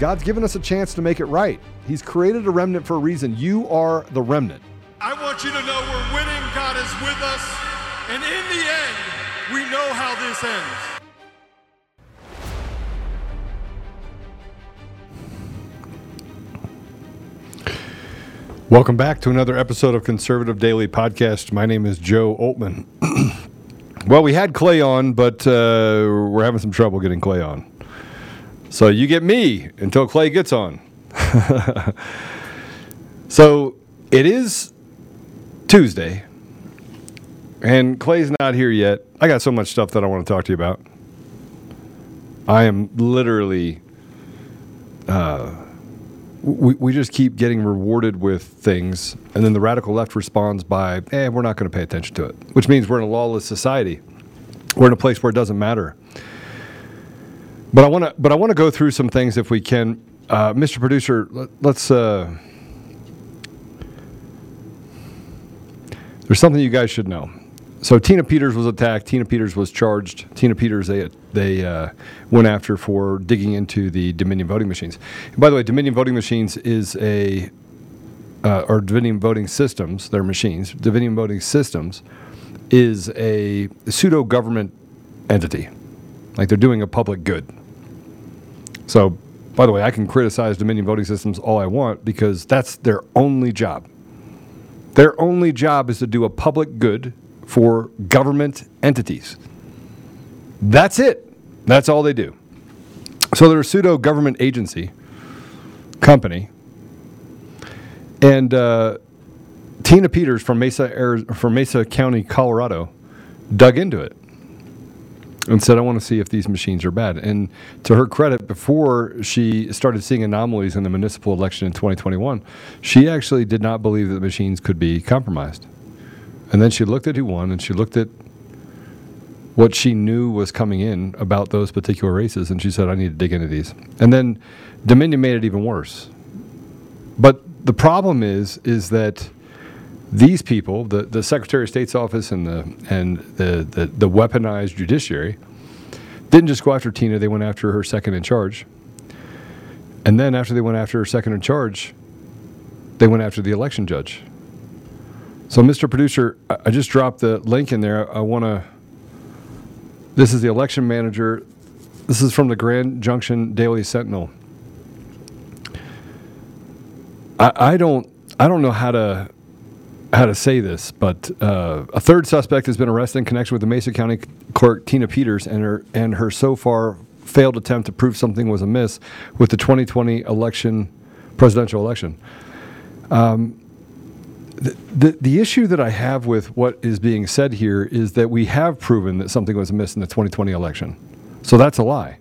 God's given us a chance to make it right. He's created a remnant for a reason. You are the remnant. I want you to know we're winning. God is with us. And in the end, we know how this ends. Welcome back to another episode of Conservative Daily Podcast. My name is Joe Altman. well, we had Clay on, but uh, we're having some trouble getting Clay on. So you get me until Clay gets on. so it is Tuesday, and Clay's not here yet. I got so much stuff that I want to talk to you about. I am literally. Uh, we, we just keep getting rewarded with things, and then the radical left responds by, eh, we're not going to pay attention to it, which means we're in a lawless society. We're in a place where it doesn't matter. But I want to, but I want to go through some things if we can, uh, Mr. Producer. Let, us uh, there's something you guys should know so Tina Peters was attacked. Tina Peters was charged. Tina Peters they they uh, went after for digging into the Dominion voting machines. And by the way, Dominion voting machines is a uh, or Dominion voting systems. They're machines. Dominion voting systems is a pseudo government entity, like they're doing a public good. So, by the way, I can criticize Dominion voting systems all I want because that's their only job. Their only job is to do a public good for government entities. That's it. That's all they do. So they're a pseudo government agency company. And uh, Tina Peters from Mesa, from Mesa County, Colorado, dug into it and said, I want to see if these machines are bad. And to her credit, before she started seeing anomalies in the municipal election in 2021, she actually did not believe that the machines could be compromised. And then she looked at who won and she looked at what she knew was coming in about those particular races and she said, I need to dig into these. And then Dominion made it even worse. But the problem is, is that these people, the, the Secretary of State's office and the and the, the, the weaponized judiciary, didn't just go after Tina, they went after her second in charge. And then after they went after her second in charge, they went after the election judge. So, Mr. Producer, I just dropped the link in there. I want to. This is the election manager. This is from the Grand Junction Daily Sentinel. I, I don't. I don't know how to how to say this, but uh, a third suspect has been arrested in connection with the Mesa County Clerk Tina Peters and her and her so far failed attempt to prove something was amiss with the 2020 election, presidential election. Um, the, the, issue that I have with what is being said here is that we have proven that something was amiss in the 2020 election. So that's a lie.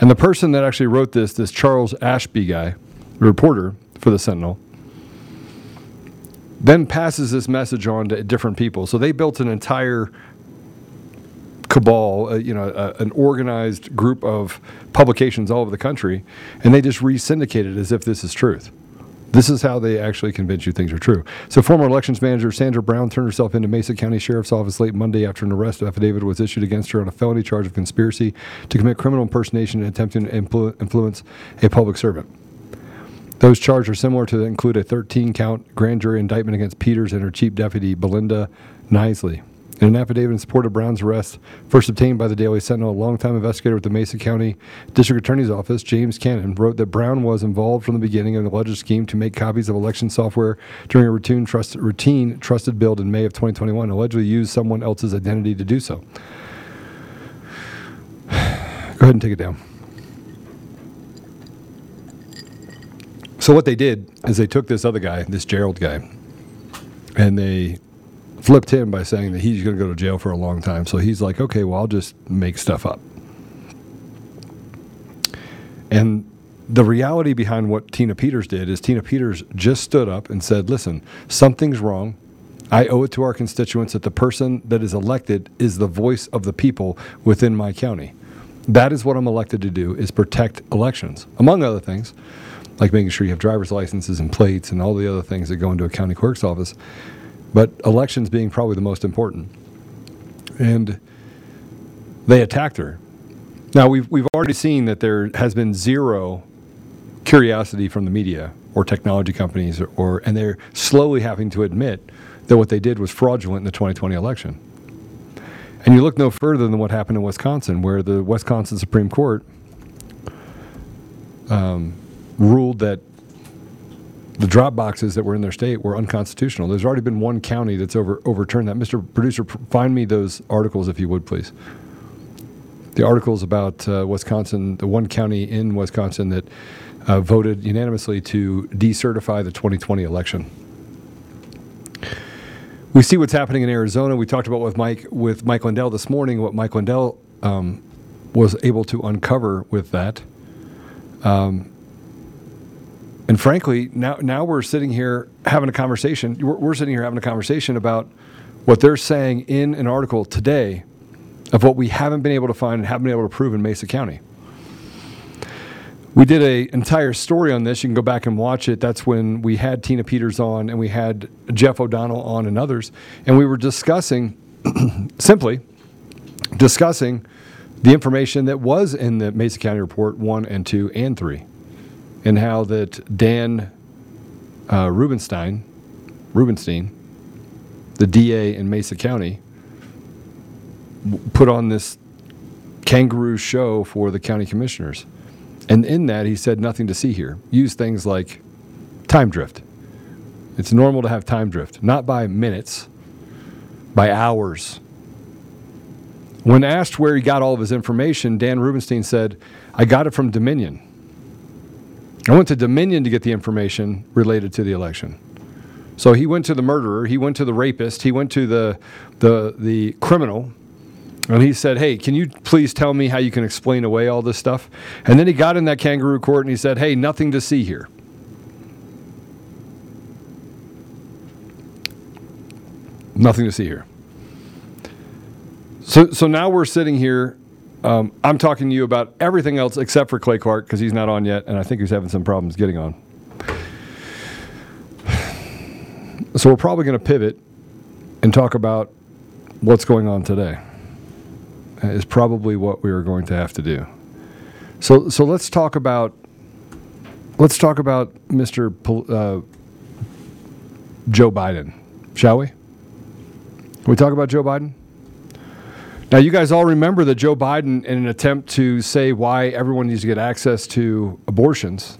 And the person that actually wrote this, this Charles Ashby guy, reporter for the Sentinel, then passes this message on to different people. So they built an entire cabal, uh, you know, uh, an organized group of publications all over the country, and they just re-syndicated as if this is truth. This is how they actually convince you things are true. So, former elections manager Sandra Brown turned herself into Mesa County Sheriff's Office late Monday after an arrest affidavit was issued against her on a felony charge of conspiracy to commit criminal impersonation and attempting to influ- influence a public servant. Those charges are similar to include a 13 count grand jury indictment against Peters and her chief deputy, Belinda Knisley, In an affidavit in support of Brown's arrest, first obtained by the Daily Sentinel, a longtime investigator with the Mesa County District Attorney's Office, James Cannon, wrote that Brown was involved from the beginning in an alleged scheme to make copies of election software during a routine, trust, routine trusted build in May of 2021, allegedly used someone else's identity to do so. Go ahead and take it down. So what they did is they took this other guy, this Gerald guy, and they flipped him by saying that he's going to go to jail for a long time. So he's like, okay, well, I'll just make stuff up. And the reality behind what Tina Peters did is Tina Peters just stood up and said, listen, something's wrong. I owe it to our constituents that the person that is elected is the voice of the people within my county. That is what I'm elected to do is protect elections, among other things, like making sure you have driver's licenses and plates and all the other things that go into a county clerk's office but elections being probably the most important. And they attacked her. Now we've we've already seen that there has been zero curiosity from the media or technology companies or, or and they're slowly having to admit that what they did was fraudulent in the 2020 election. And you look no further than what happened in Wisconsin, where the Wisconsin Supreme Court um, ruled that the drop boxes that were in their state were unconstitutional. There's already been one county that's over, overturned that. Mr. Producer, find me those articles if you would, please. The articles about uh, Wisconsin, the one county in Wisconsin that uh, voted unanimously to decertify the 2020 election. We see what's happening in Arizona. We talked about with Mike with Mike Lindell this morning. What Mike Lindell um, was able to uncover with that. Um, and frankly, now now we're sitting here having a conversation. We're, we're, sitting here having a conversation about what they're saying in an article today of what we haven't been able to find and haven't been able to prove in Mesa County. We did an entire story on this. You can go back and watch it. That's when we had Tina Peters on and we had Jeff O'Donnell on and others, and we were discussing simply discussing the information that was in the Mesa County report one and two and three and how that Dan uh, Rubinstein, Rubinstein, the DA in Mesa County, put on this kangaroo show for the county commissioners. And in that, he said nothing to see here. Use things like time drift. It's normal to have time drift, not by minutes, by hours. When asked where he got all of his information, Dan Rubinstein said, I got it from Dominion. I went to Dominion to get the information related to the election. So he went to the murderer, he went to the rapist, he went to the the the criminal, and he said, "Hey, can you please tell me how you can explain away all this stuff?" And then he got in that kangaroo court and he said, "Hey, nothing to see here." Nothing to see here. So so now we're sitting here um, I'm talking to you about everything else except for Clay Clark because he's not on yet, and I think he's having some problems getting on. So we're probably going to pivot and talk about what's going on today. Is probably what we are going to have to do. So so let's talk about let's talk about Mr. uh, Joe Biden, shall we? Can we talk about Joe Biden? Now, you guys all remember that Joe Biden, in an attempt to say why everyone needs to get access to abortions,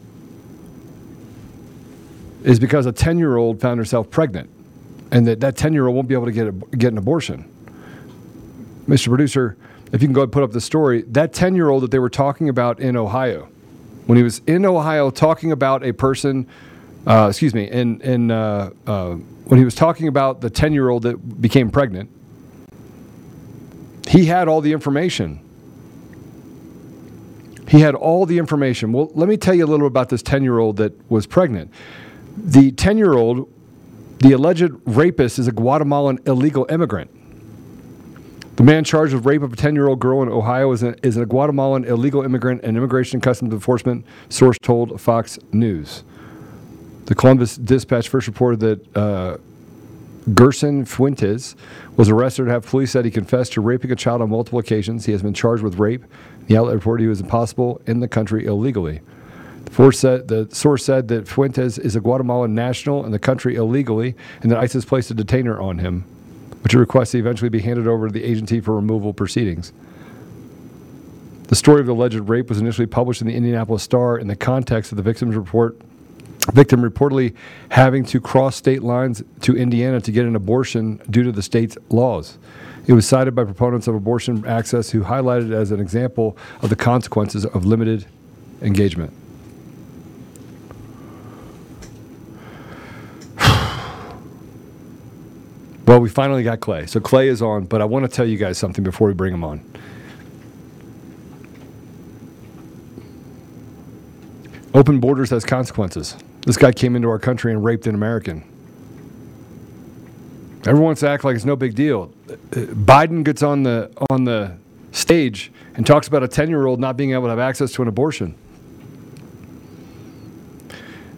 is because a 10 year old found herself pregnant and that that 10 year old won't be able to get, a, get an abortion. Mr. Producer, if you can go and put up the story, that 10 year old that they were talking about in Ohio, when he was in Ohio talking about a person, uh, excuse me, in, in, uh, uh, when he was talking about the 10 year old that became pregnant, he had all the information. He had all the information. Well, let me tell you a little about this 10 year old that was pregnant. The 10 year old, the alleged rapist, is a Guatemalan illegal immigrant. The man charged with rape of a 10 year old girl in Ohio is a, is a Guatemalan illegal immigrant, and Immigration and Customs Enforcement source told Fox News. The Columbus Dispatch first reported that uh, Gerson Fuentes was arrested to have police said he confessed to raping a child on multiple occasions. He has been charged with rape. The outlet reported he was impossible in the country illegally. The, said, the source said that Fuentes is a Guatemalan national in the country illegally and that ISIS placed a detainer on him. which requests he eventually be handed over to the agency for removal proceedings. The story of the alleged rape was initially published in the Indianapolis Star in the context of the victim's report. Victim reportedly having to cross state lines to Indiana to get an abortion due to the state's laws. It was cited by proponents of abortion access who highlighted it as an example of the consequences of limited engagement. Well, we finally got Clay. So Clay is on, but I want to tell you guys something before we bring him on. Open borders has consequences. This guy came into our country and raped an American. Everyone wants to act like it's no big deal. Biden gets on the on the stage and talks about a 10-year-old not being able to have access to an abortion.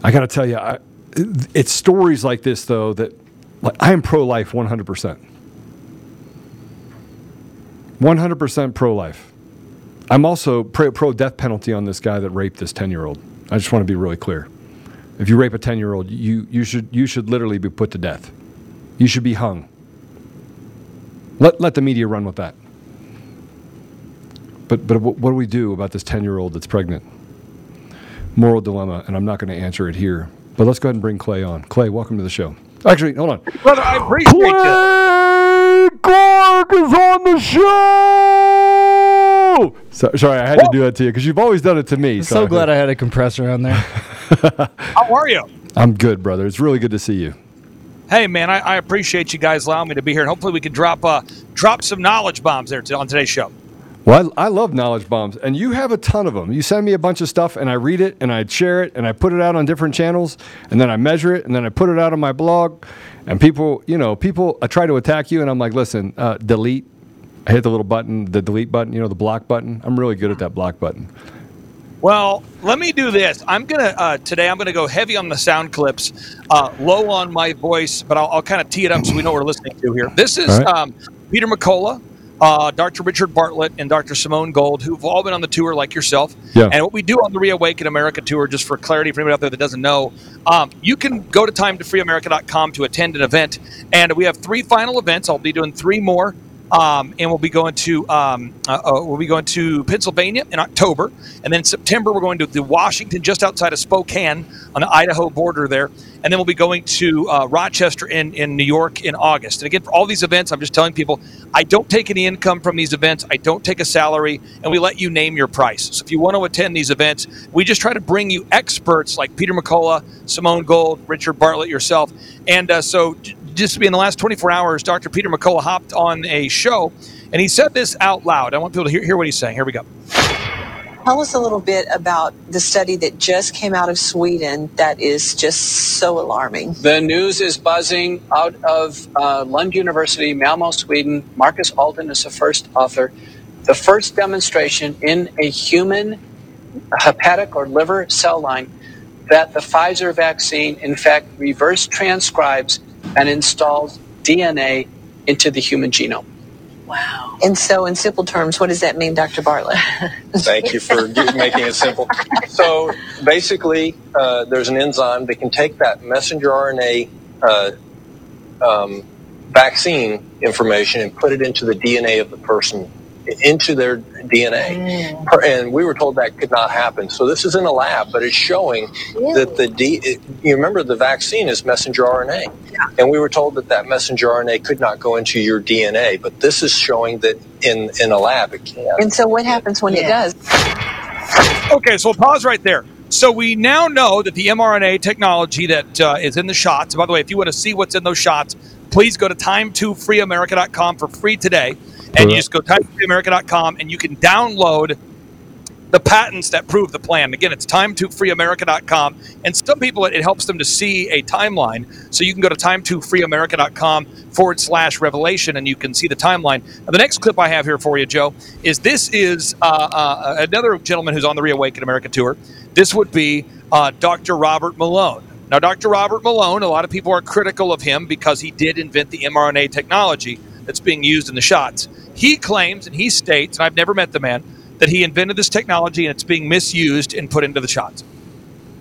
I got to tell you, I, it's stories like this though that like I am pro-life 100%. 100% pro-life. I'm also pro death penalty on this guy that raped this 10-year-old. I just want to be really clear. If you rape a 10-year-old, you, you, should, you should literally be put to death. You should be hung. Let, let the media run with that. But, but what do we do about this 10 year old that's pregnant? Moral dilemma, and I'm not going to answer it here. But let's go ahead and bring Clay on. Clay, welcome to the show. Actually, hold on. Brother, I appreciate Clay Clark is on the show. So, sorry, I had to do that to you because you've always done it to me. I'm so, glad I had a compressor on there. How are you? I'm good, brother. It's really good to see you. Hey, man, I, I appreciate you guys allowing me to be here, and hopefully we can drop uh, drop some knowledge bombs there on today's show. Well, I, I, love knowledge bombs, and you have a ton of them. You send me a bunch of stuff, and I read it, and I share it, and I put it out on different channels, and then I measure it, and then I put it out on my blog. And people, you know, people I try to attack you, and I'm like, listen, uh, delete. I hit the little button, the delete button, you know, the block button. I'm really good at that block button. Well, let me do this. I'm gonna uh, today. I'm gonna go heavy on the sound clips, uh, low on my voice, but I'll, I'll kind of tee it up so we know what we're listening to here. This is right. um, Peter McCullough uh, Dr. Richard Bartlett and Dr. Simone Gold, who've all been on the tour like yourself. Yeah. And what we do on the Reawaken America tour, just for clarity for anybody out there that doesn't know, um, you can go to timetofreeamerica.com to attend an event. And we have three final events. I'll be doing three more um, and we'll be going to um, uh, uh, we'll be going to Pennsylvania in October, and then in September we're going to the Washington, just outside of Spokane, on the Idaho border there, and then we'll be going to uh, Rochester in in New York in August. And again, for all these events, I'm just telling people I don't take any income from these events. I don't take a salary, and we let you name your price. So if you want to attend these events, we just try to bring you experts like Peter McCullough, Simone Gold, Richard Bartlett, yourself, and uh, so just to be in the last 24 hours, Dr. Peter McCullough hopped on a show and he said this out loud. I want people to hear, hear what he's saying. Here we go. Tell us a little bit about the study that just came out of Sweden that is just so alarming. The news is buzzing out of uh, Lund University, Malmo, Sweden. Markus Aldén is the first author. The first demonstration in a human hepatic or liver cell line that the Pfizer vaccine, in fact, reverse transcribes and installs DNA into the human genome. Wow. And so, in simple terms, what does that mean, Dr. Bartlett? Thank you for making it simple. So, basically, uh, there's an enzyme that can take that messenger RNA uh, um, vaccine information and put it into the DNA of the person into their DNA. Mm. And we were told that could not happen. So this is in a lab, but it's showing really? that the D, it, you remember the vaccine is messenger RNA. Yeah. And we were told that that messenger RNA could not go into your DNA, but this is showing that in, in a lab it can. And so what happens when yeah. it does? Okay, so we'll pause right there. So we now know that the mRNA technology that uh, is in the shots, by the way, if you want to see what's in those shots, please go to time2freeamerica.com for free today and you just go to timefreeamerica.com and you can download the patents that prove the plan. Again, it's time2freeamerica.com. And some people, it helps them to see a timeline. So you can go to time2freeamerica.com forward slash revelation and you can see the timeline. Now, the next clip I have here for you, Joe, is this is uh, uh, another gentleman who's on the Reawaken America tour. This would be uh, Dr. Robert Malone. Now, Dr. Robert Malone, a lot of people are critical of him because he did invent the mRNA technology that's being used in the shots. He claims and he states, and I've never met the man, that he invented this technology and it's being misused and put into the shots.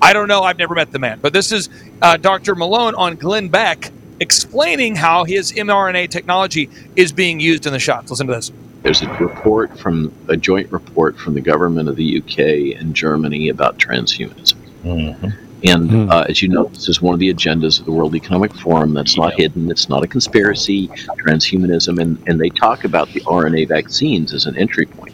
I don't know. I've never met the man, but this is uh, Dr. Malone on Glenn Beck, explaining how his mRNA technology is being used in the shots. Listen to this. There's a report from a joint report from the government of the UK and Germany about transhumanism. And uh, as you know, this is one of the agendas of the World Economic Forum. That's not hidden. It's not a conspiracy. Transhumanism, and, and they talk about the RNA vaccines as an entry point,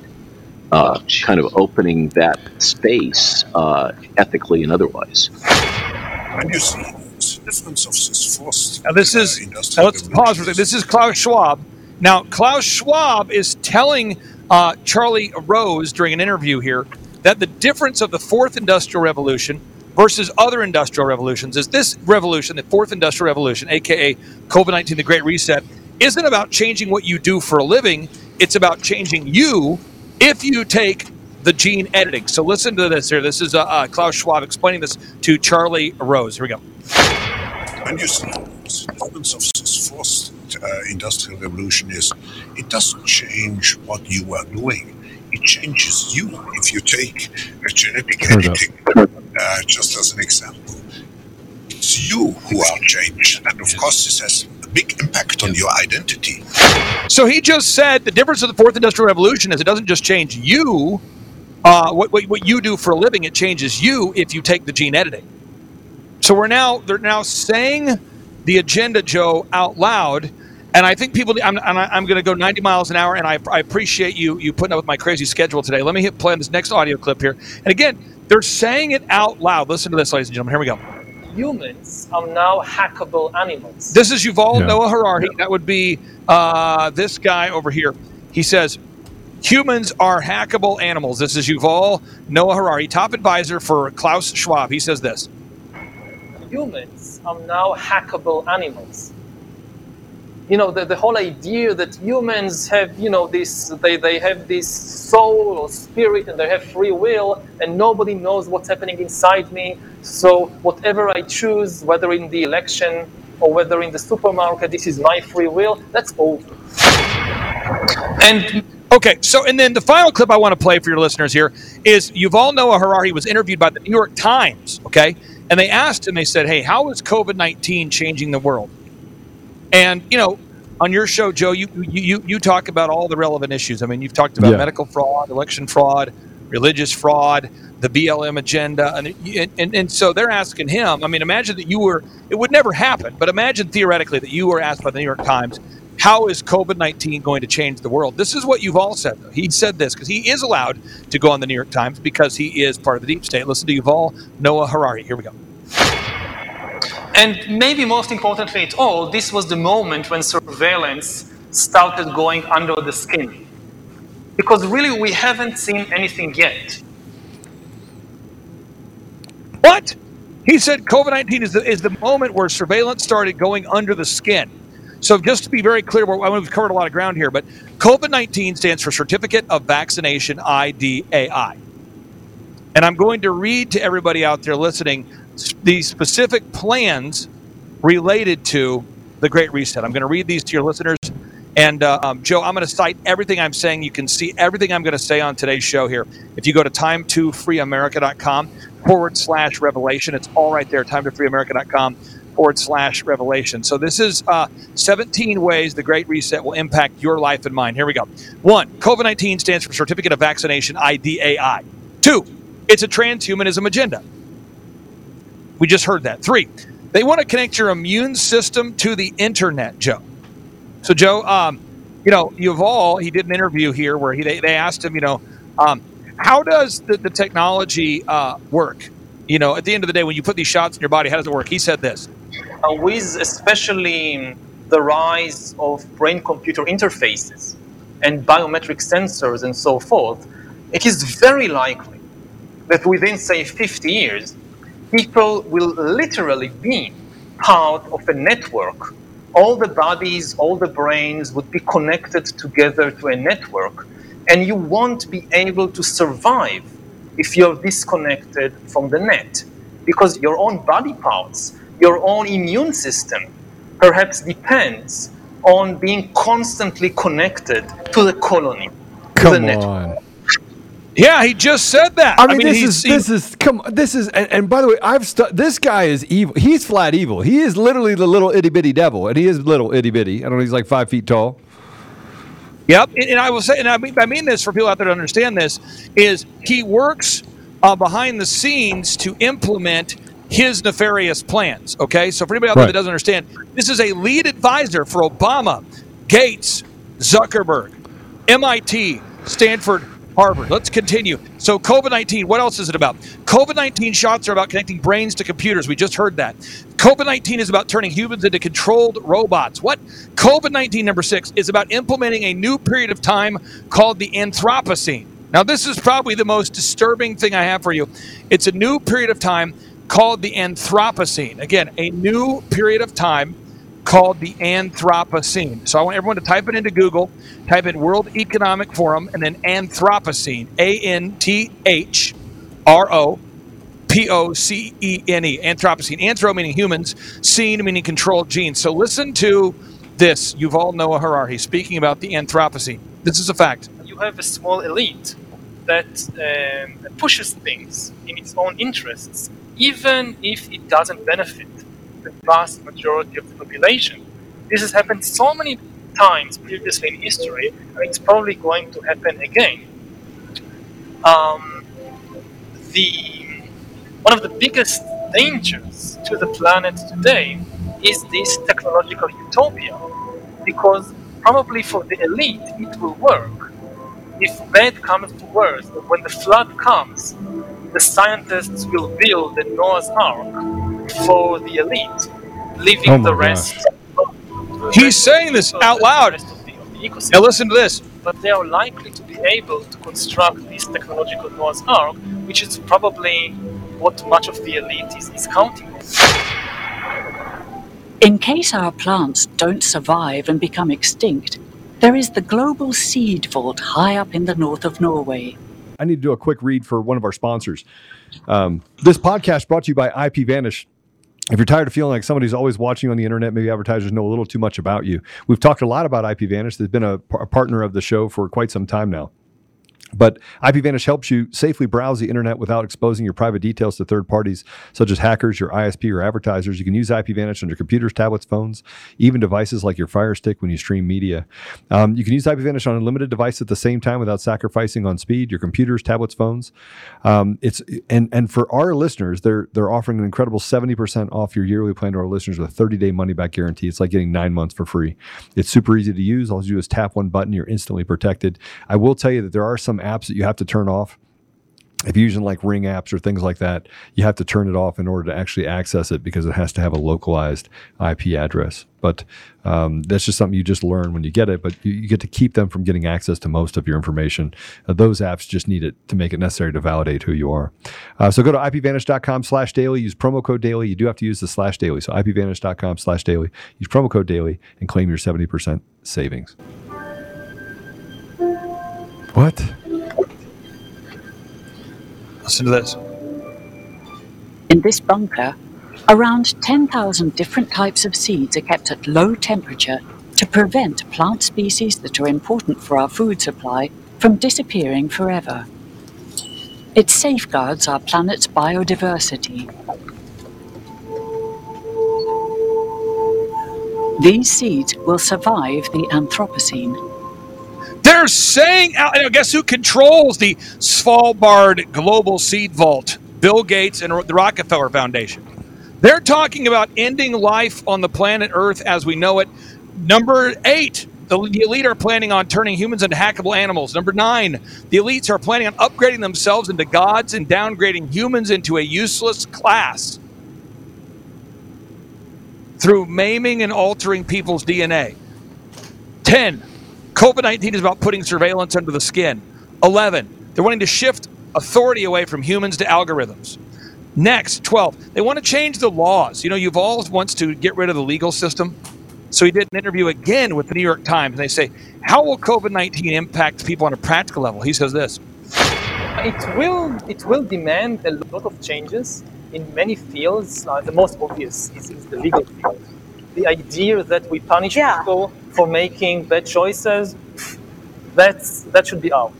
uh, kind of opening that space uh, ethically and otherwise. And you see the difference of this first. Now this is now let's pause for a second. This is Klaus Schwab. Now Klaus Schwab is telling uh, Charlie Rose during an interview here that the difference of the fourth industrial revolution versus other industrial revolutions is this revolution, the fourth industrial revolution, aka COVID nineteen, the Great Reset, isn't about changing what you do for a living. It's about changing you if you take the gene editing. So listen to this here. This is uh, uh, Klaus Schwab explaining this to Charlie Rose. Here we go. And you see the difference of this first uh, industrial revolution is it doesn't change what you are doing. It changes you. If you take a genetic Turn up. editing, uh, just as an example, it's you who are changed. And of course, this has a big impact on your identity. So he just said the difference of the fourth industrial revolution is it doesn't just change you, uh, what, what, what you do for a living, it changes you if you take the gene editing. So we're now they're now saying the agenda, Joe, out loud, and I think people. I'm I'm, going to go 90 miles an hour, and I, I appreciate you you putting up with my crazy schedule today. Let me hit play on this next audio clip here, and again, they're saying it out loud. Listen to this, ladies and gentlemen. Here we go. humans are now hackable animals. This is Yuval Yeah. Noah Harari. That would be uh, this guy over here. He says, humans are hackable animals. This is Yuval Noah Harari, top advisor for Klaus Schwab. He says this. Humans are now hackable animals. You know, the, the whole idea that humans have, you know, this they, they have this soul or spirit and they have free will and nobody knows what's happening inside me. So whatever I choose, whether in the election or whether in the supermarket, this is my free will, that's over. And okay, so and then the final clip I want to play for your listeners here is Yuval Noah Harari was interviewed by the New York Times, okay? And they asked him, they said, Hey, how is COVID 19 changing the world? And, you know, on your show, Joe, you, you, you, you talk about all the relevant issues. I mean, you've talked about Yeah. medical fraud, election fraud, religious fraud, the BLM agenda. And, and, and so they're asking him, I mean, imagine that you were, it would never happen, but imagine theoretically that you were asked by the New York Times, how is COVID 19 going to change the world? This is what Yuval said, though. He said this because he is allowed to go on the New York Times because he is part of the deep state. Listen to Yuval Noah Harari. Here we go. And maybe most importantly at all, this was the moment when surveillance started going under the skin. Because really, we haven't seen anything yet. What? He said COVID 19 is the, is the moment where surveillance started going under the skin. So, just to be very clear, we've covered a lot of ground here, but COVID 19 stands for Certificate of Vaccination IDAI. And I'm going to read to everybody out there listening the specific plans related to the Great Reset. I'm going to read these to your listeners. And uh, um, Joe, I'm going to cite everything I'm saying. You can see everything I'm going to say on today's show here. If you go to time2freeamerica.com forward slash revelation, it's all right there, time2freeamerica.com forward slash revelation. So this is uh, 17 ways the Great Reset will impact your life and mine. Here we go. One, COVID 19 stands for Certificate of Vaccination, IDAI. Two, it's a transhumanism agenda. We just heard that. Three, they want to connect your immune system to the internet, Joe. So, Joe, um, you know, Yuval, he did an interview here where he they, they asked him, you know, um, how does the, the technology uh, work? You know, at the end of the day, when you put these shots in your body, how does it work? He said this. uh, with especially the rise of brain computer interfaces and biometric sensors and so forth, it is very likely that within, say, 50 years, people will literally be part of a network. All the bodies, all the brains would be connected together to a network, and you won't be able to survive if you're disconnected from the net because your own body parts, your own immune system, perhaps depends on being constantly connected to the colony, to the Come network. Yeah, he just said that. I mean, this he's- is he- this is come. This is and, and by the way, I've stu- this guy is evil. He's flat evil. He is literally the little itty bitty devil, and he is little itty bitty. I don't know. He's like five feet tall. Yep, and, and I will say, and I mean, I mean this for people out there to understand this is he works uh, behind the scenes to implement his nefarious plans. Okay, so for anybody out there Right. that doesn't understand, this is a lead advisor for Obama, Gates, Zuckerberg, MIT, Stanford, Harvard. Let's continue. So COVID nineteen. What else is it about? COVID nineteen shots are about connecting brains to computers. We just heard that. COVID nineteen is about turning humans into controlled robots. What? COVID nineteen number six is about implementing a new period of time called the Anthropocene. Now, this is probably the most disturbing thing I have for you. It's a new period of time called the Anthropocene. Again, a new period of time called the Anthropocene. So I want everyone to type it into Google, type in World Economic Forum, and then Anthropocene. A N T H R O P O C E N E. Anthropocene. Anthro meaning humans, scene meaning controlled genes. So listen to this. Yuval Noah Harari speaking about the Anthropocene. This is a fact. you have a small elite that um, pushes things in its own interests, even if it doesn't benefit the vast majority of the population. This has happened so many times previously in history, and it's probably going to happen again. Um, the one of the biggest dangers to the planet today is this technological utopia, because probably for the elite it will work. If bad comes to worse, when the flood comes, the scientists will build the Noah's Ark for the elite, leaving Oh the rest. He's saying this out loud. Now listen to this. But they are likely to be able to construct this technological Noah's Ark, which is probably what much of the elite is, is counting on. In case our plants don't survive and become extinct, there is the global seed vault high up in the north of Norway. I need to do a quick read for one of our sponsors. Um, this podcast brought to you by IPVanish. If you're tired of feeling like somebody's always watching you on the internet, maybe advertisers know a little too much about you. We've talked a lot about IPVanish. They've been a, a partner of the show for quite some time now. But IPVanish helps you safely browse the internet without exposing your private details to third parties, such as hackers, your ISP, or advertisers. You can use IPVanish on your computers, tablets, phones, even devices like your Fire Stick when you stream media. Um, you can use IPVanish on a limited device at the same time without sacrificing on speed. Your computers, tablets, phones. Um, it's and and for our listeners, they're they're offering an incredible seventy percent off your yearly plan to our listeners with a thirty day money back guarantee. It's like getting nine months for free. It's super easy to use. All you do is tap one button. You're instantly protected. I will tell you that there are some apps that you have to turn off. If you're using like Ring apps or things like that, you have to turn it off in order to actually access it because it has to have a localized IP address. But um, that's just something you just learn when you get it. But you, you get to keep them from getting access to most of your information. Uh, those apps just need it to make it necessary to validate who you are. Uh, so go to ipvanish.com slash daily. Use promo code daily. You do have to use the slash daily. So ipvanish.com slash daily. Use promo code daily and claim your 70% savings. What? Listen to this. In this bunker, around 10,000 different types of seeds are kept at low temperature to prevent plant species that are important for our food supply from disappearing forever. It safeguards our planet's biodiversity. These seeds will survive the Anthropocene. They're saying, and guess who controls the Svalbard Global Seed Vault? Bill Gates and the Rockefeller Foundation. They're talking about ending life on the planet Earth as we know it. Number eight, the elite are planning on turning humans into hackable animals. Number nine, the elites are planning on upgrading themselves into gods and downgrading humans into a useless class through maiming and altering people's DNA. 10. COVID 19 is about putting surveillance under the skin. 11. They're wanting to shift authority away from humans to algorithms. Next, 12. They want to change the laws. You know, Yuval wants to get rid of the legal system. So he did an interview again with the New York Times, and they say, How will COVID 19 impact people on a practical level? He says this. It will it will demand a lot of changes in many fields. Uh, the most obvious is, is the legal field. The idea that we punish people for making bad choices, that's that should be out.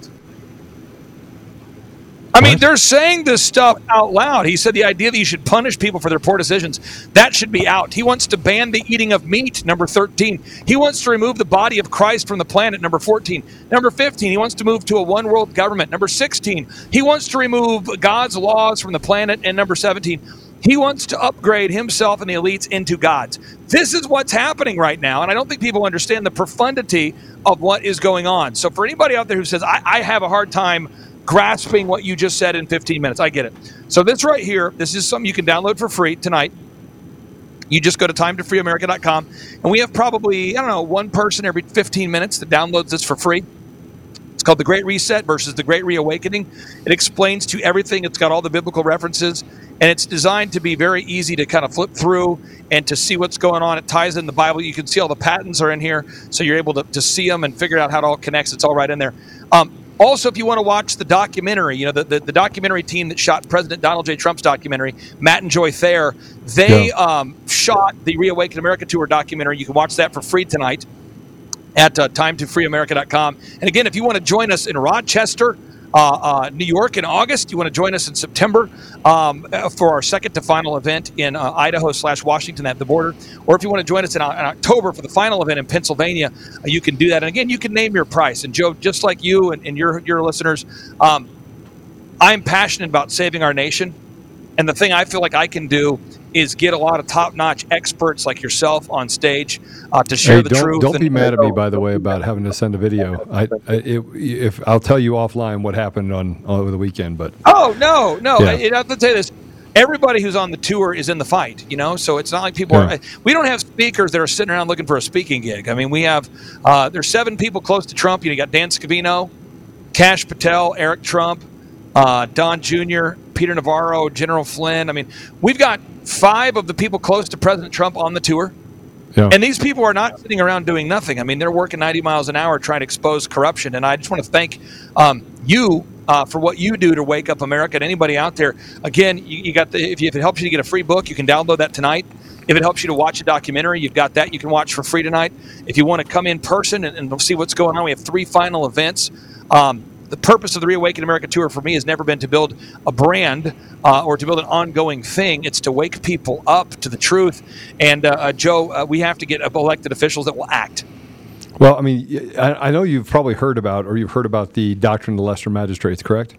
I mean, they're saying this stuff out loud. He said the idea that you should punish people for their poor decisions, that should be out. He wants to ban the eating of meat, number 13. He wants to remove the body of Christ from the planet, number 14. Number 15, he wants to move to a one world government, number 16. He wants to remove God's laws from the planet, and number 17. He wants to upgrade himself and the elites into gods. This is what's happening right now, and I don't think people understand the profundity of what is going on. So, for anybody out there who says, I, I have a hard time grasping what you just said in 15 minutes, I get it. So, this right here, this is something you can download for free tonight. You just go to timetofreeamerica.com, and we have probably, I don't know, one person every 15 minutes that downloads this for free. Called The Great Reset versus The Great Reawakening. It explains to everything, it's got all the biblical references, and it's designed to be very easy to kind of flip through and to see what's going on. It ties in the Bible. You can see all the patents are in here, so you're able to, to see them and figure out how it all connects. It's all right in there. Um, also, if you want to watch the documentary, you know, the, the, the, documentary team that shot President Donald J. Trump's documentary, Matt and Joy Thayer, they yeah. um, shot the Reawaken America Tour documentary. You can watch that for free tonight at uh, timetofreeamerica.com. And again, if you want to join us in Rochester, uh, uh, New York in August. You want to join us in September um, for our second to final event in uh, Idaho slash Washington at the border. Or if you want to join us in, uh, in October for the final event in Pennsylvania, uh, you can do that. And again, you can name your price. And Joe, just like you and, and your your listeners, um, I'm passionate about saving our nation. And the thing I feel like I can do is get a lot of top-notch experts like yourself on stage uh, to share hey, the don't, truth. Don't be mad at me, by the way, about having to send a video. I, I it, if I'll tell you offline what happened on over the weekend, but oh no, no, Yeah. I, I have to say this. Everybody who's on the tour is in the fight, you know. So it's not like people Yeah. are. We don't have speakers that are sitting around looking for a speaking gig. I mean, we have. Uh, there's seven people close to Trump. You, know, you got Dan Scavino, Kash Patel, Eric Trump, uh, Don Jr., Peter Navarro, General Flynn. I mean, we've got five of the people close to President Trump on the tour. Yeah. And these people are not sitting around doing nothing. I mean, they're working 90 miles an hour trying to expose corruption. And I just want to thank um, you uh, for what you do to wake up America. And anybody out there, again, you, you got the if, you, if it helps you to get a free book, you can download that tonight. If it helps you to watch a documentary, you've got that you can watch for free tonight. If you want to come in person and, and see what's going on, we have three final events. Um, the purpose of the Reawaken America tour for me has never been to build a brand uh, or to build an ongoing thing. It's to wake people up to the truth. And uh, uh, Joe, uh, we have to get elected officials that will act. well, I mean, I know you've probably heard about or you've heard about the doctrine of the lesser magistrates, correct?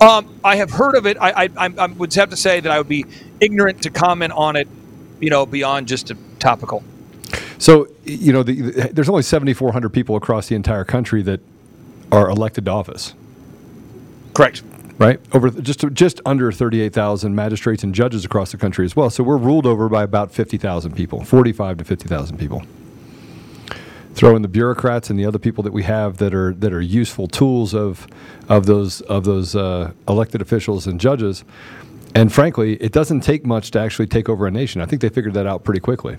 Um, I have heard of it. I, I, I, I would have to say that I would be ignorant to comment on it, you know, beyond just a topical. So you know, the, the, there's only 7,400 people across the entire country that are elected to office. Correct. Right over just just under 38,000 magistrates and judges across the country as well. So we're ruled over by about 50,000 people, 45 to 50,000 people. Throw in the bureaucrats and the other people that we have that are that are useful tools of of those of those uh, elected officials and judges. And frankly, it doesn't take much to actually take over a nation. I think they figured that out pretty quickly.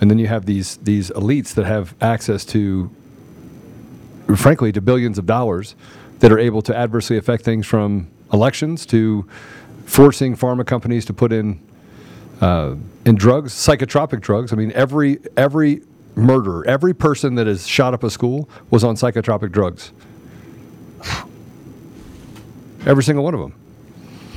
And then you have these these elites that have access to, frankly, to billions of dollars that are able to adversely affect things from elections to forcing pharma companies to put in uh, in drugs, psychotropic drugs. I mean, every every murder, every person that has shot up a school was on psychotropic drugs. Every single one of them.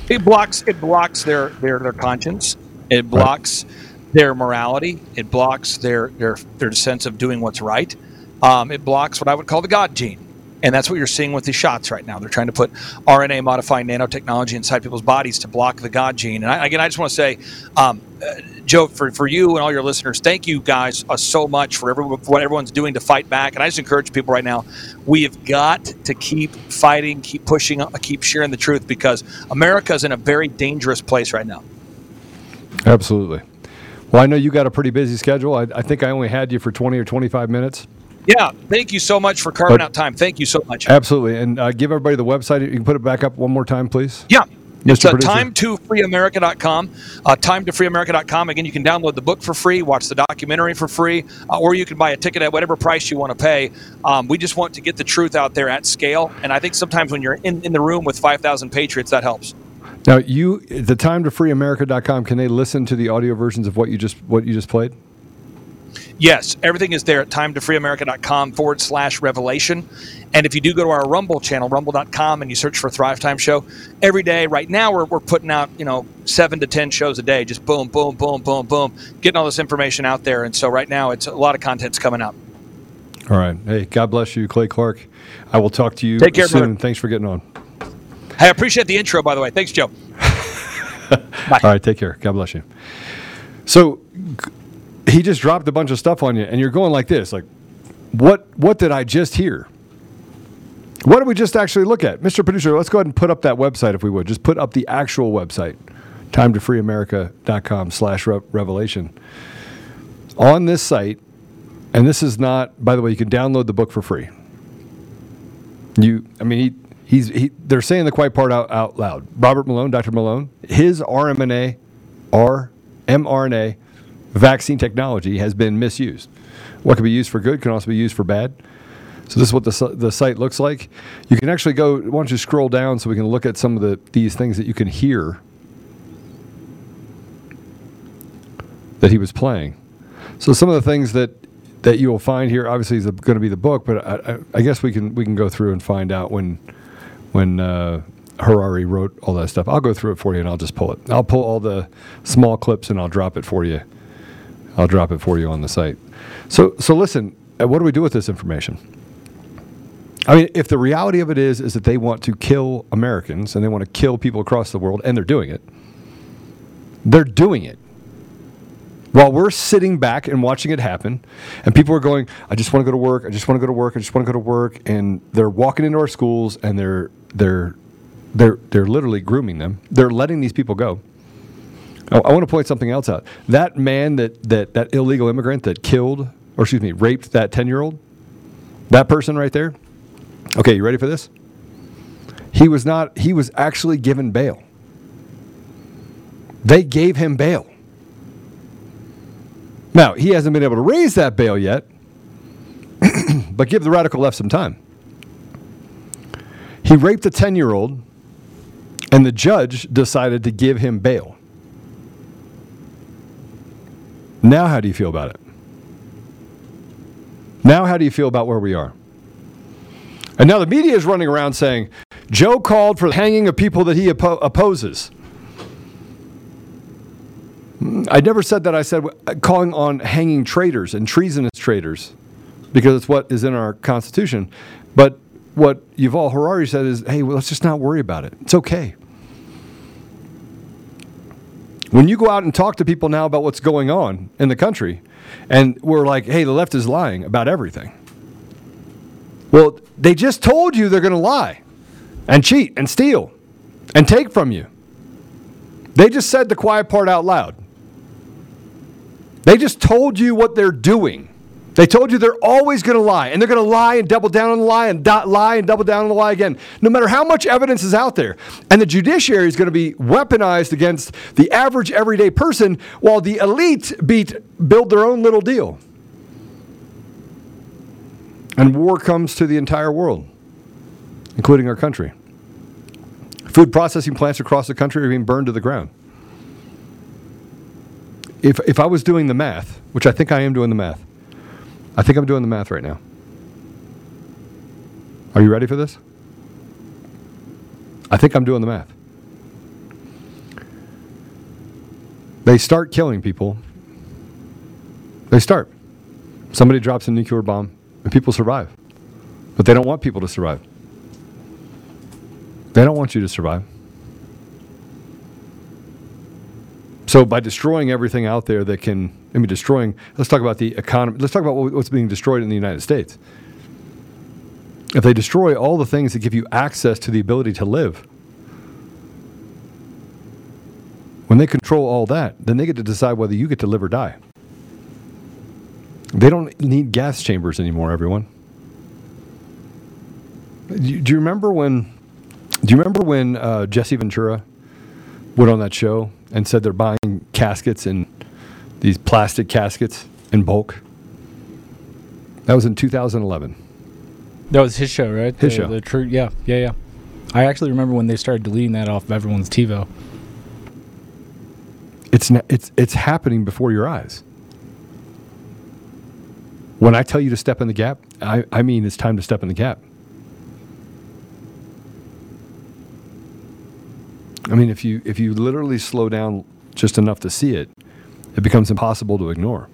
It blocks it blocks their their, their conscience. It blocks their morality. It blocks their their their sense of doing what's right. Um, it blocks what I would call the God gene, and that's what you're seeing with these shots right now. They're trying to put RNA modifying nanotechnology inside people's bodies to block the God gene. And I, again, I just want to say, um, uh, Joe, for, for you and all your listeners, thank you guys uh, so much for, for what everyone's doing to fight back. And I just encourage people right now, we have got to keep fighting, keep pushing, uh, keep sharing the truth because America is in a very dangerous place right now. Absolutely. Well, I know you got a pretty busy schedule. I, I think I only had you for 20 or 25 minutes. Yeah, thank you so much for carving But- out time. Thank you so much. Absolutely. And uh, give everybody the website. You can put it back up one more time, please. Yeah. It's uh, time to freeamerica.com. Uh, time to freeamerica.com. Again, you can download the book for free, watch the documentary for free, uh, or you can buy a ticket at whatever price you want to pay. Um, we just want to get the truth out there at scale. And I think sometimes when you're in, in the room with 5,000 patriots, that helps. Now, you the time to freeamerica.com. Can they listen to the audio versions of what you just what you just played? Yes, everything is there at timetofreeamerica.com forward slash revelation. And if you do go to our Rumble channel, rumble.com, and you search for Thrive Time Show, every day, right now, we're, we're putting out, you know, seven to 10 shows a day, just boom, boom, boom, boom, boom, getting all this information out there. And so right now, it's a lot of content's coming out. All right. Hey, God bless you, Clay Clark. I will talk to you Take care, soon. brother. Thanks for getting on. Hey, I appreciate the intro, by the way. Thanks, Joe. All right, take care. God bless you. So he just dropped a bunch of stuff on you, and you're going like this, like, what? What did I just hear? What did we just actually look at, Mr. Producer? Let's go ahead and put up that website if we would. Just put up the actual website, timetofreeamerica.com/slash revelation. On this site, and this is not. By the way, you can download the book for free. You, I mean, he, he's, he, they're saying the quiet part out, out loud. Robert Malone, Dr. Malone, his RMNA, R, mRNA vaccine technology has been misused. What can be used for good can also be used for bad. So this is what the, the site looks like. You can actually go. Why don't you scroll down so we can look at some of the these things that you can hear that he was playing. So some of the things that that you will find here, obviously, is going to be the book. But I, I, I guess we can we can go through and find out when when uh, Harari wrote all that stuff. I'll go through it for you, and I'll just pull it. I'll pull all the small clips, and I'll drop it for you. I'll drop it for you on the site. So so listen. uh, What do we do with this information? I mean, if the reality of it is is that they want to kill Americans and they want to kill people across the world, and they're doing it. They're doing it while we're sitting back and watching it happen, and people are going, "I just want to go to work. I just want to go to work. I just want to go to work," and they're walking into our schools and they're they're they're they're literally grooming them. They're letting these people go. I, I want to point something else out. That man that that that illegal immigrant that killed, or excuse me, raped that ten year old, that person right there. Okay, you ready for this? He was not. He was actually given bail. They gave him bail. Now, he hasn't been able to raise that bail yet, but give the radical left some time. He raped a 10 year old, and the judge decided to give him bail. Now, how do you feel about it? Now, how do you feel about where we are? And now the media is running around saying Joe called for the hanging of people that he oppo- opposes. I never said that. I said uh, calling on hanging traitors and treasonous traitors because it's what is in our Constitution. But what Yuval Harari said is, hey, well, let's just not worry about it. It's okay. When you go out and talk to people now about what's going on in the country, and we're like, hey, the left is lying about everything. Well, they just told you they're going to lie and cheat and steal and take from you. They just said the quiet part out loud. They just told you what they're doing. They told you they're always going to lie, and they're going to lie and double down on the lie and dot lie and double down on the lie again, no matter how much evidence is out there. And the judiciary is going to be weaponized against the average everyday person, while the elite beat build their own little deal. And war comes to the entire world, including our country. Food processing plants across the country are being burned to the ground. If, if I was doing the math, which I think I am doing the math, I think I'm doing the math right now. Are you ready for this? I think I'm doing the math. They start killing people. They start. Somebody drops a nuclear bomb and people survive. But they don't want people to survive. They don't want you to survive. So by destroying everything out there that can, I mean, destroying, let's talk about the economy. Let's talk about what's being destroyed in the United States. If they destroy all the things that give you access to the ability to live, when they control all that, then they get to decide whether you get to live or die. They don't need gas chambers anymore, everyone. Do you, remember when? Do you remember when uh, Jesse Ventura went on that show and said they're buying caskets in these plastic caskets in bulk? That was in 2011. That was his show, right? His the, show. The true, yeah, yeah, yeah. I actually remember when they started deleting that off of everyone's TiVo. It's it's it's happening before your eyes. When I tell you to step in the gap, I, I mean it's time to step in the gap. I mean, if you if you literally slow down just enough to see it, it becomes impossible to ignore.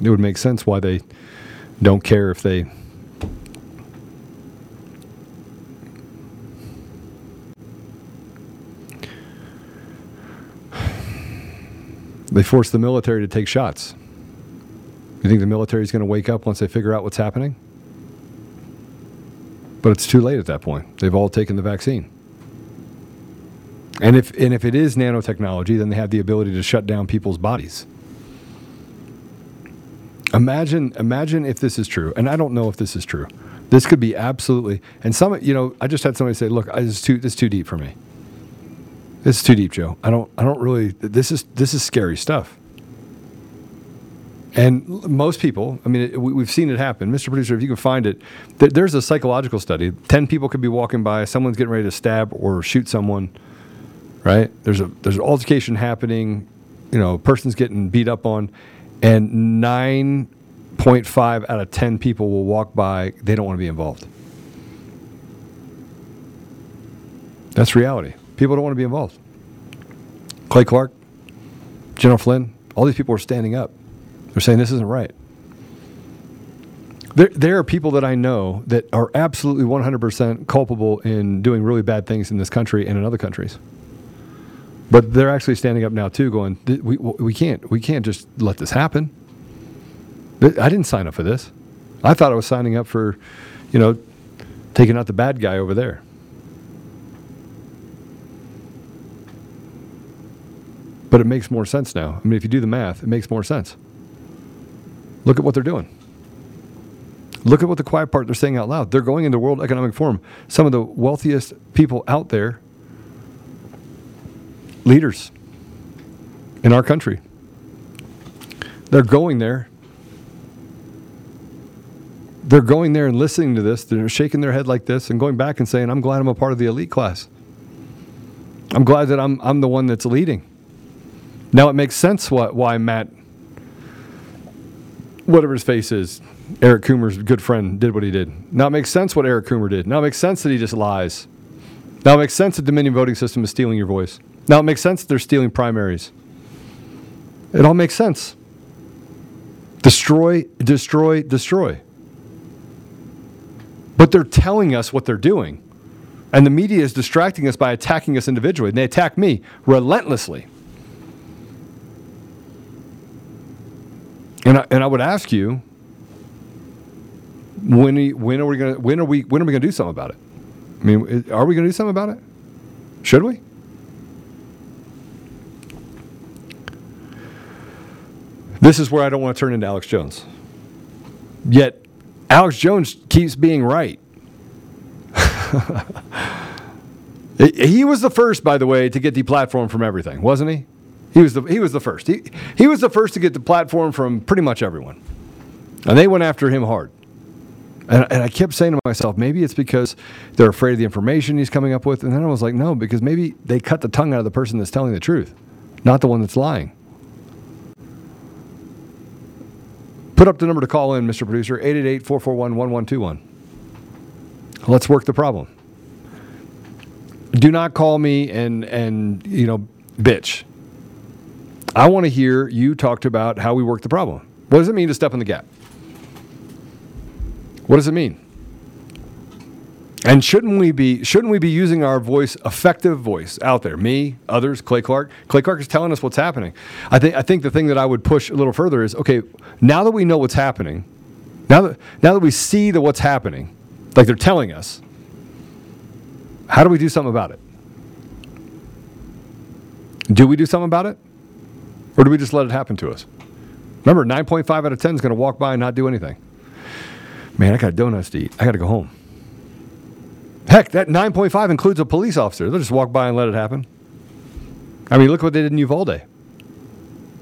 It would make sense why they don't care if they they force the military to take shots. You think the military is going to wake up once they figure out what's happening? But it's too late at that point. They've all taken the vaccine. And if and if it is nanotechnology, then they have the ability to shut down people's bodies. Imagine imagine if this is true, and I don't know if this is true. This could be absolutely. And some, you know, I just had somebody say, "Look, this is too this is too deep for me. This is too deep, Joe. I don't I don't really. This is this is scary stuff." And most people, I mean, we've seen it happen. Mr. Producer, if you can find it, th- there's a psychological study. 10 people could be walking by, someone's getting ready to stab or shoot someone, right? There's a there's an altercation happening, you know, a person's getting beat up on, and 9.5 out of 10 people will walk by, they don't want to be involved. That's reality. People don't want to be involved. Clay Clark, General Flynn, all these people are standing up. They're saying this isn't right. There, there are people that I know that are absolutely 100% culpable in doing really bad things in this country and in other countries. But they're actually standing up now too, going, "We we can't we can't just let this happen." I didn't sign up for this. I thought I was signing up for, you know, taking out the bad guy over there. But it makes more sense now. I mean, if you do the math, it makes more sense. Look at what they're doing. Look at what the quiet part they're saying out loud. They're going into World Economic Forum. Some of the wealthiest people out there, leaders in our country, they're going there. They're going there and listening to this. They're shaking their head like this and going back and saying, I'm glad I'm a part of the elite class. I'm glad that I'm, I'm the one that's leading. Now it makes sense why, why Matt, whatever his face is, Eric Coomer's good friend, did what he did. Now it makes sense what Eric Coomer did. Now it makes sense that he just lies. Now it makes sense that Dominion voting system is stealing your voice. Now it makes sense that they're stealing primaries. It all makes sense. Destroy, destroy, destroy. But they're telling us what they're doing. And the media is distracting us by attacking us individually. And they attack me relentlessly. And I, and I would ask you, when when are we going to when are we when are we going to do something about it? I mean, are we going to do something about it? Should we? This is where I don't want to turn into Alex Jones. Yet, Alex Jones keeps being right. He- was the first, by the way, to get deplatformed from everything, wasn't he? He was the he was the first. He he was the first to get the platform from pretty much everyone, and they went after him hard. And, and I kept saying to myself, maybe it's because they're afraid of the information he's coming up with. And then I was like, no, because maybe they cut the tongue out of the person that's telling the truth, not the one that's lying. Put up the number to call in, Mr. Producer, 888 441 1121. Let's work the problem. Do not call me and, and you know, bitch. I want to hear you talk about how we work the problem. What does it mean to step in the gap? What does it mean? And shouldn't we be shouldn't we be using our voice, effective voice out there? Me, others, Clay Clark. Clay Clark is telling us what's happening. I think I think the thing that I would push a little further is okay. Now that we know what's happening, now that now that we see the what's happening, like they're telling us, how do we do something about it? Do we do something about it, or do we just let it happen to us? Remember, nine point five out of ten is going to walk by and not do anything. Man, I got donuts to eat. I got to go home. Heck, that 9.5 includes a police officer. They'll just walk by and let it happen. I mean, look what they did in Uvalde.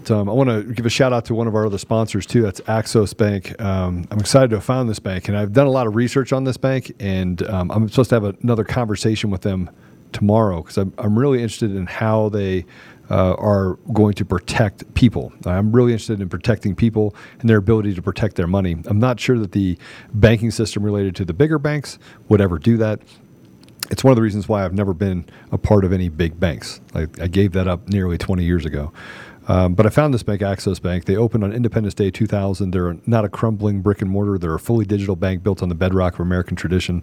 Um, I want to give a shout out to one of our other sponsors too. That's Axos Bank. Um, I'm excited to have found this bank, and I've done a lot of research on this bank, and um, I'm supposed to have another conversation with them tomorrow because I'm, I'm really interested in how they uh, are going to protect people. I'm really interested in protecting people and their ability to protect their money. I'm not sure that the banking system related to the bigger banks would ever do that. It's one of the reasons why I've never been a part of any big banks. I, I gave that up nearly 20 years ago. Um, but I found this bank, Axos Bank. They opened on Independence Day 2000. They're not a crumbling brick and mortar. They're a fully digital bank built on the bedrock of American tradition.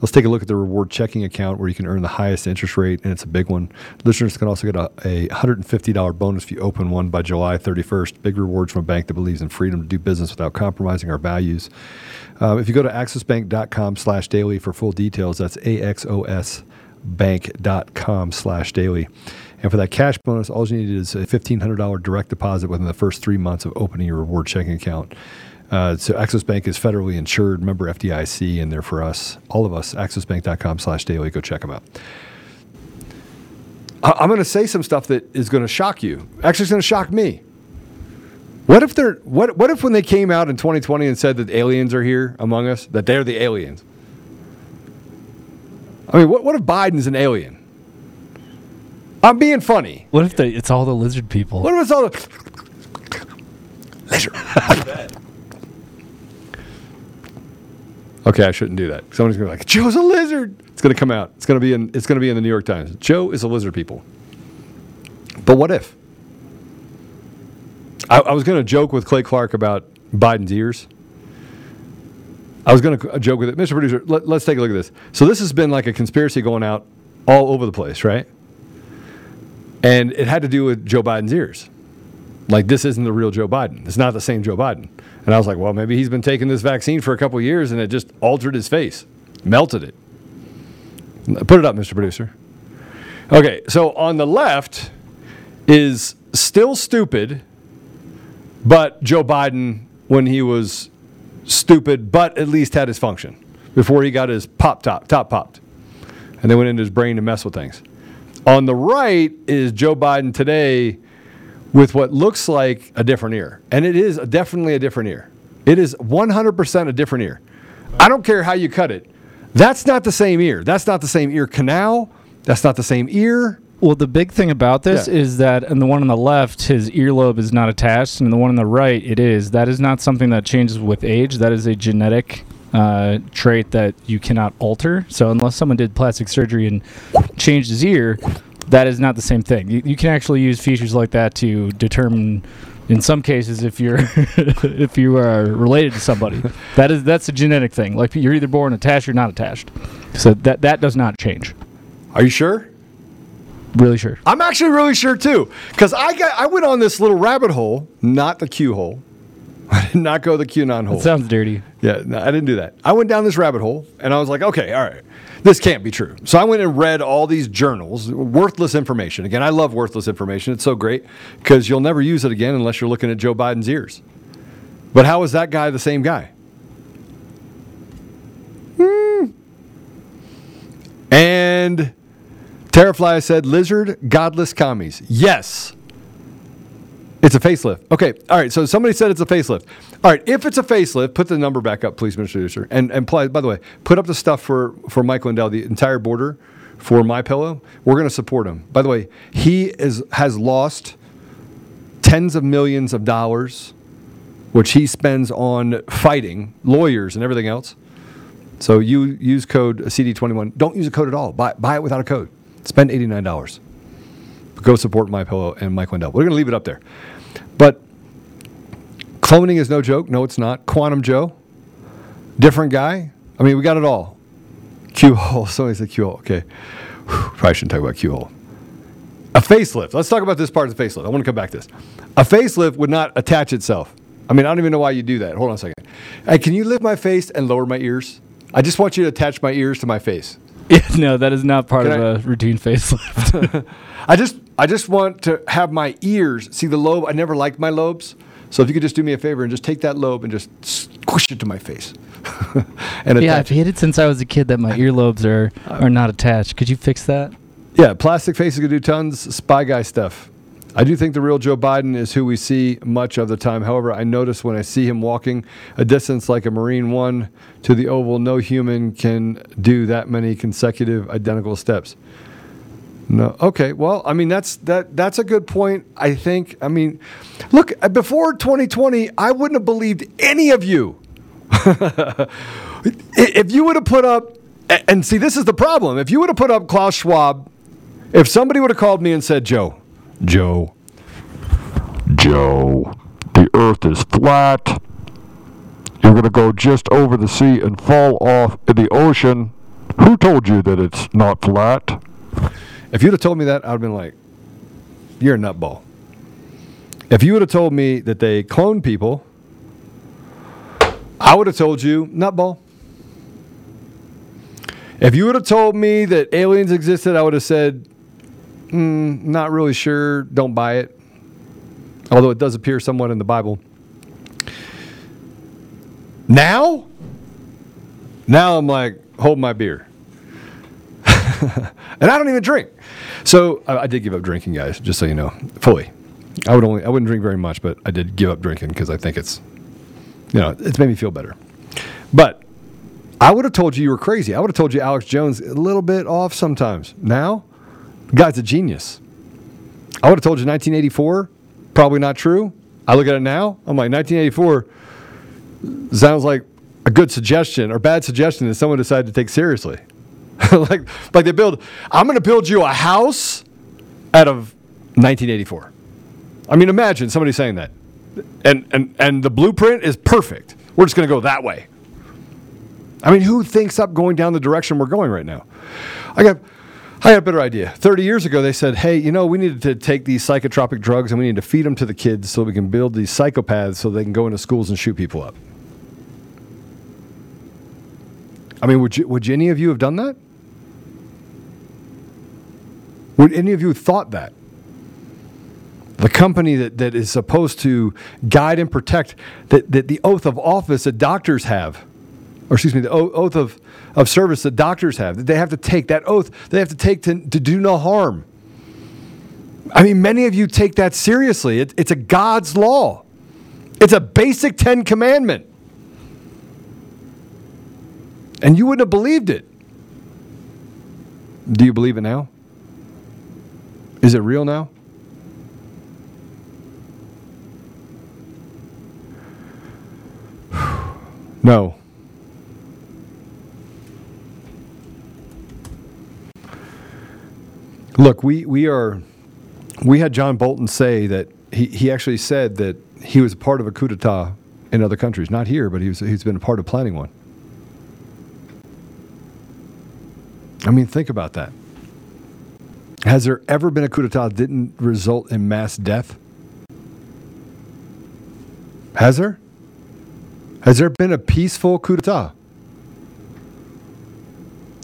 Let's take a look at the reward checking account where you can earn the highest interest rate, and it's a big one. Listeners can also get a, a $150 bonus if you open one by July 31st. Big rewards from a bank that believes in freedom to do business without compromising our values. Uh, if you go to axosbank.com slash daily for full details, that's A-X-O-S bank.com slash daily. And for that cash bonus, all you need is a $1,500 direct deposit within the first three months of opening your reward checking account. Uh, so Axos Bank is federally insured, member FDIC, and they're for us, all of us, axosbank.com slash daily. Go check them out. I- I'm going to say some stuff that is going to shock you. Actually, it's going to shock me. What if they're what what if when they came out in 2020 and said that aliens are here among us, that they're the aliens? I mean, what what if Biden's an alien? I'm being funny. What if they, it's all the lizard people? What if it's all the lizard? okay, I shouldn't do that. Somebody's gonna be like, Joe's a lizard. It's gonna come out. It's gonna be in. It's gonna be in the New York Times. Joe is a lizard people. But what if? I, I was gonna joke with Clay Clark about Biden's ears. I was going to joke with it, Mr. Producer. Let, let's take a look at this. So this has been like a conspiracy going out all over the place, right? And it had to do with Joe Biden's ears. Like, this isn't the real Joe Biden. It's not the same Joe Biden. And I was like, well, maybe he's been taking this vaccine for a couple years and it just altered his face, melted it. Put it up, Mr. Producer. Okay, so on the left is still stupid, but Joe Biden when he was stupid, but at least had his function before he got his pop top, top popped. And they went into his brain to mess with things. On the right is Joe Biden today with what looks like a different ear. And it is definitely a different ear. It is 100% a different ear. I don't care how you cut it. That's not the same ear. That's not the same ear canal. That's not the same ear. Well, the big thing about this Yeah. is that, and the one on the left, his earlobe is not attached, and the one on the right, it is. That is not something that changes with age. That is a genetic uh, trait that you cannot alter. So, unless someone did plastic surgery and changed his ear, that is not the same thing. You, you can actually use features like that to determine, in some cases, if you're if you are related to somebody. that is that's a genetic thing. Like you're either born attached or not attached. So that that does not change. Are you sure? Really sure. I'm actually really sure too, because I got I went on this little rabbit hole, not the Q hole. I did not go the QAnon hole. That sounds dirty. Yeah, no, I didn't do that. I went down this rabbit hole, and I was like, okay, all right, this can't be true. So I went and read all these journals, worthless information. Again, I love worthless information. It's so great because you'll never use it again unless you're looking at Joe Biden's ears. But how is that guy the same guy? Hmm. And Terrafly said, lizard, godless commies. Yes. It's a facelift. Okay. All right. So somebody said it's a facelift. All right. If it's a facelift, put the number back up, please, Mr. Producer. And and by the way, put up the stuff for for Mike Lindell, the entire border for My Pillow. We're going to support him. By the way, he is has lost tens of millions of dollars, which he spends on fighting lawyers and everything else. So you use code CD21. Don't use a code at all. Buy, buy it without a code. Spend $89. Go support My Pillow and Mike Lindell. We're going to leave it up there. But cloning is no joke. No, it's not. Quantum Joe, different guy. I mean, we got it all. Q hole. Somebody said Q hole. Okay. Whew, probably shouldn't talk about Q hole. A facelift. Let's talk about this part of the facelift. I want to come back to this. A facelift would not attach itself. I mean, I don't even know why you do that. Hold on a second. Hey, can you lift my face and lower my ears? I just want you to attach my ears to my face. Yeah, no, that is not part Can of a routine facelift. I just I just want to have my ears see the lobe. I never liked my lobes. So if you could just do me a favor and just take that lobe and just squish it to my face. and yeah, I've hated since I was a kid that my earlobes are are not attached. Could you fix that? Yeah, plastic faces can do tons. Spy guy stuff. I do think the real Joe Biden is who we see much of the time. However, I notice when I see him walking a distance like a Marine One to the Oval, no human can do that many consecutive identical steps. No. Okay. Well, I mean that's that that's a good point. I think. I mean, look, before 2020, I wouldn't have believed any of you. if you would have put up and see this is the problem. If you would have put up Klaus Schwab, if somebody would have called me and said, "Joe, Joe, Joe, the earth is flat. You're going to go just over the sea and fall off in the ocean. Who told you that it's not flat?" If you'd have told me that, I'd have been like, you're a nutball. If you would have told me that they clone people, I would have told you, nutball. If you would have told me that aliens existed, I would have said, mm, not really sure, don't buy it. Although it does appear somewhat in the Bible. Now, now I'm like, hold my beer. and I don't even drink. So I, I did give up drinking, guys, just so you know, fully. I would only I wouldn't drink very much, but I did give up drinking because I think it's you know, it's made me feel better. But I would have told you you were crazy. I would have told you Alex Jones a little bit off sometimes. Now, guy's a genius. I would have told you 1984, probably not true. I look at it now, I'm like 1984 sounds like a good suggestion or bad suggestion that someone decided to take seriously. like like they build I'm going to build you a house out of 1984. I mean imagine somebody saying that. And and and the blueprint is perfect. We're just going to go that way. I mean, who thinks up going down the direction we're going right now? I got I had a better idea. 30 years ago, they said, hey, you know, we needed to take these psychotropic drugs and we need to feed them to the kids so we can build these psychopaths so they can go into schools and shoot people up. I mean, would, you, would any of you have done that? Would any of you thought that? The company that, that is supposed to guide and protect, that, that the oath of office that doctors have, or excuse me, the oath of, of service that doctors have, that they have to take, that oath they have to take to, to do no harm. I mean, many of you take that seriously. It, it's a God's law, it's a basic Ten Commandment. And you wouldn't have believed it. Do you believe it now? Is it real now? No. Look, we, we are, we had John Bolton say that he, he actually said that he was a part of a coup d'etat in other countries. Not here, but he was, he's been a part of planning one. I mean, think about that. Has there ever been a coup d'etat that didn't result in mass death? Has there? Has there been a peaceful coup d'etat?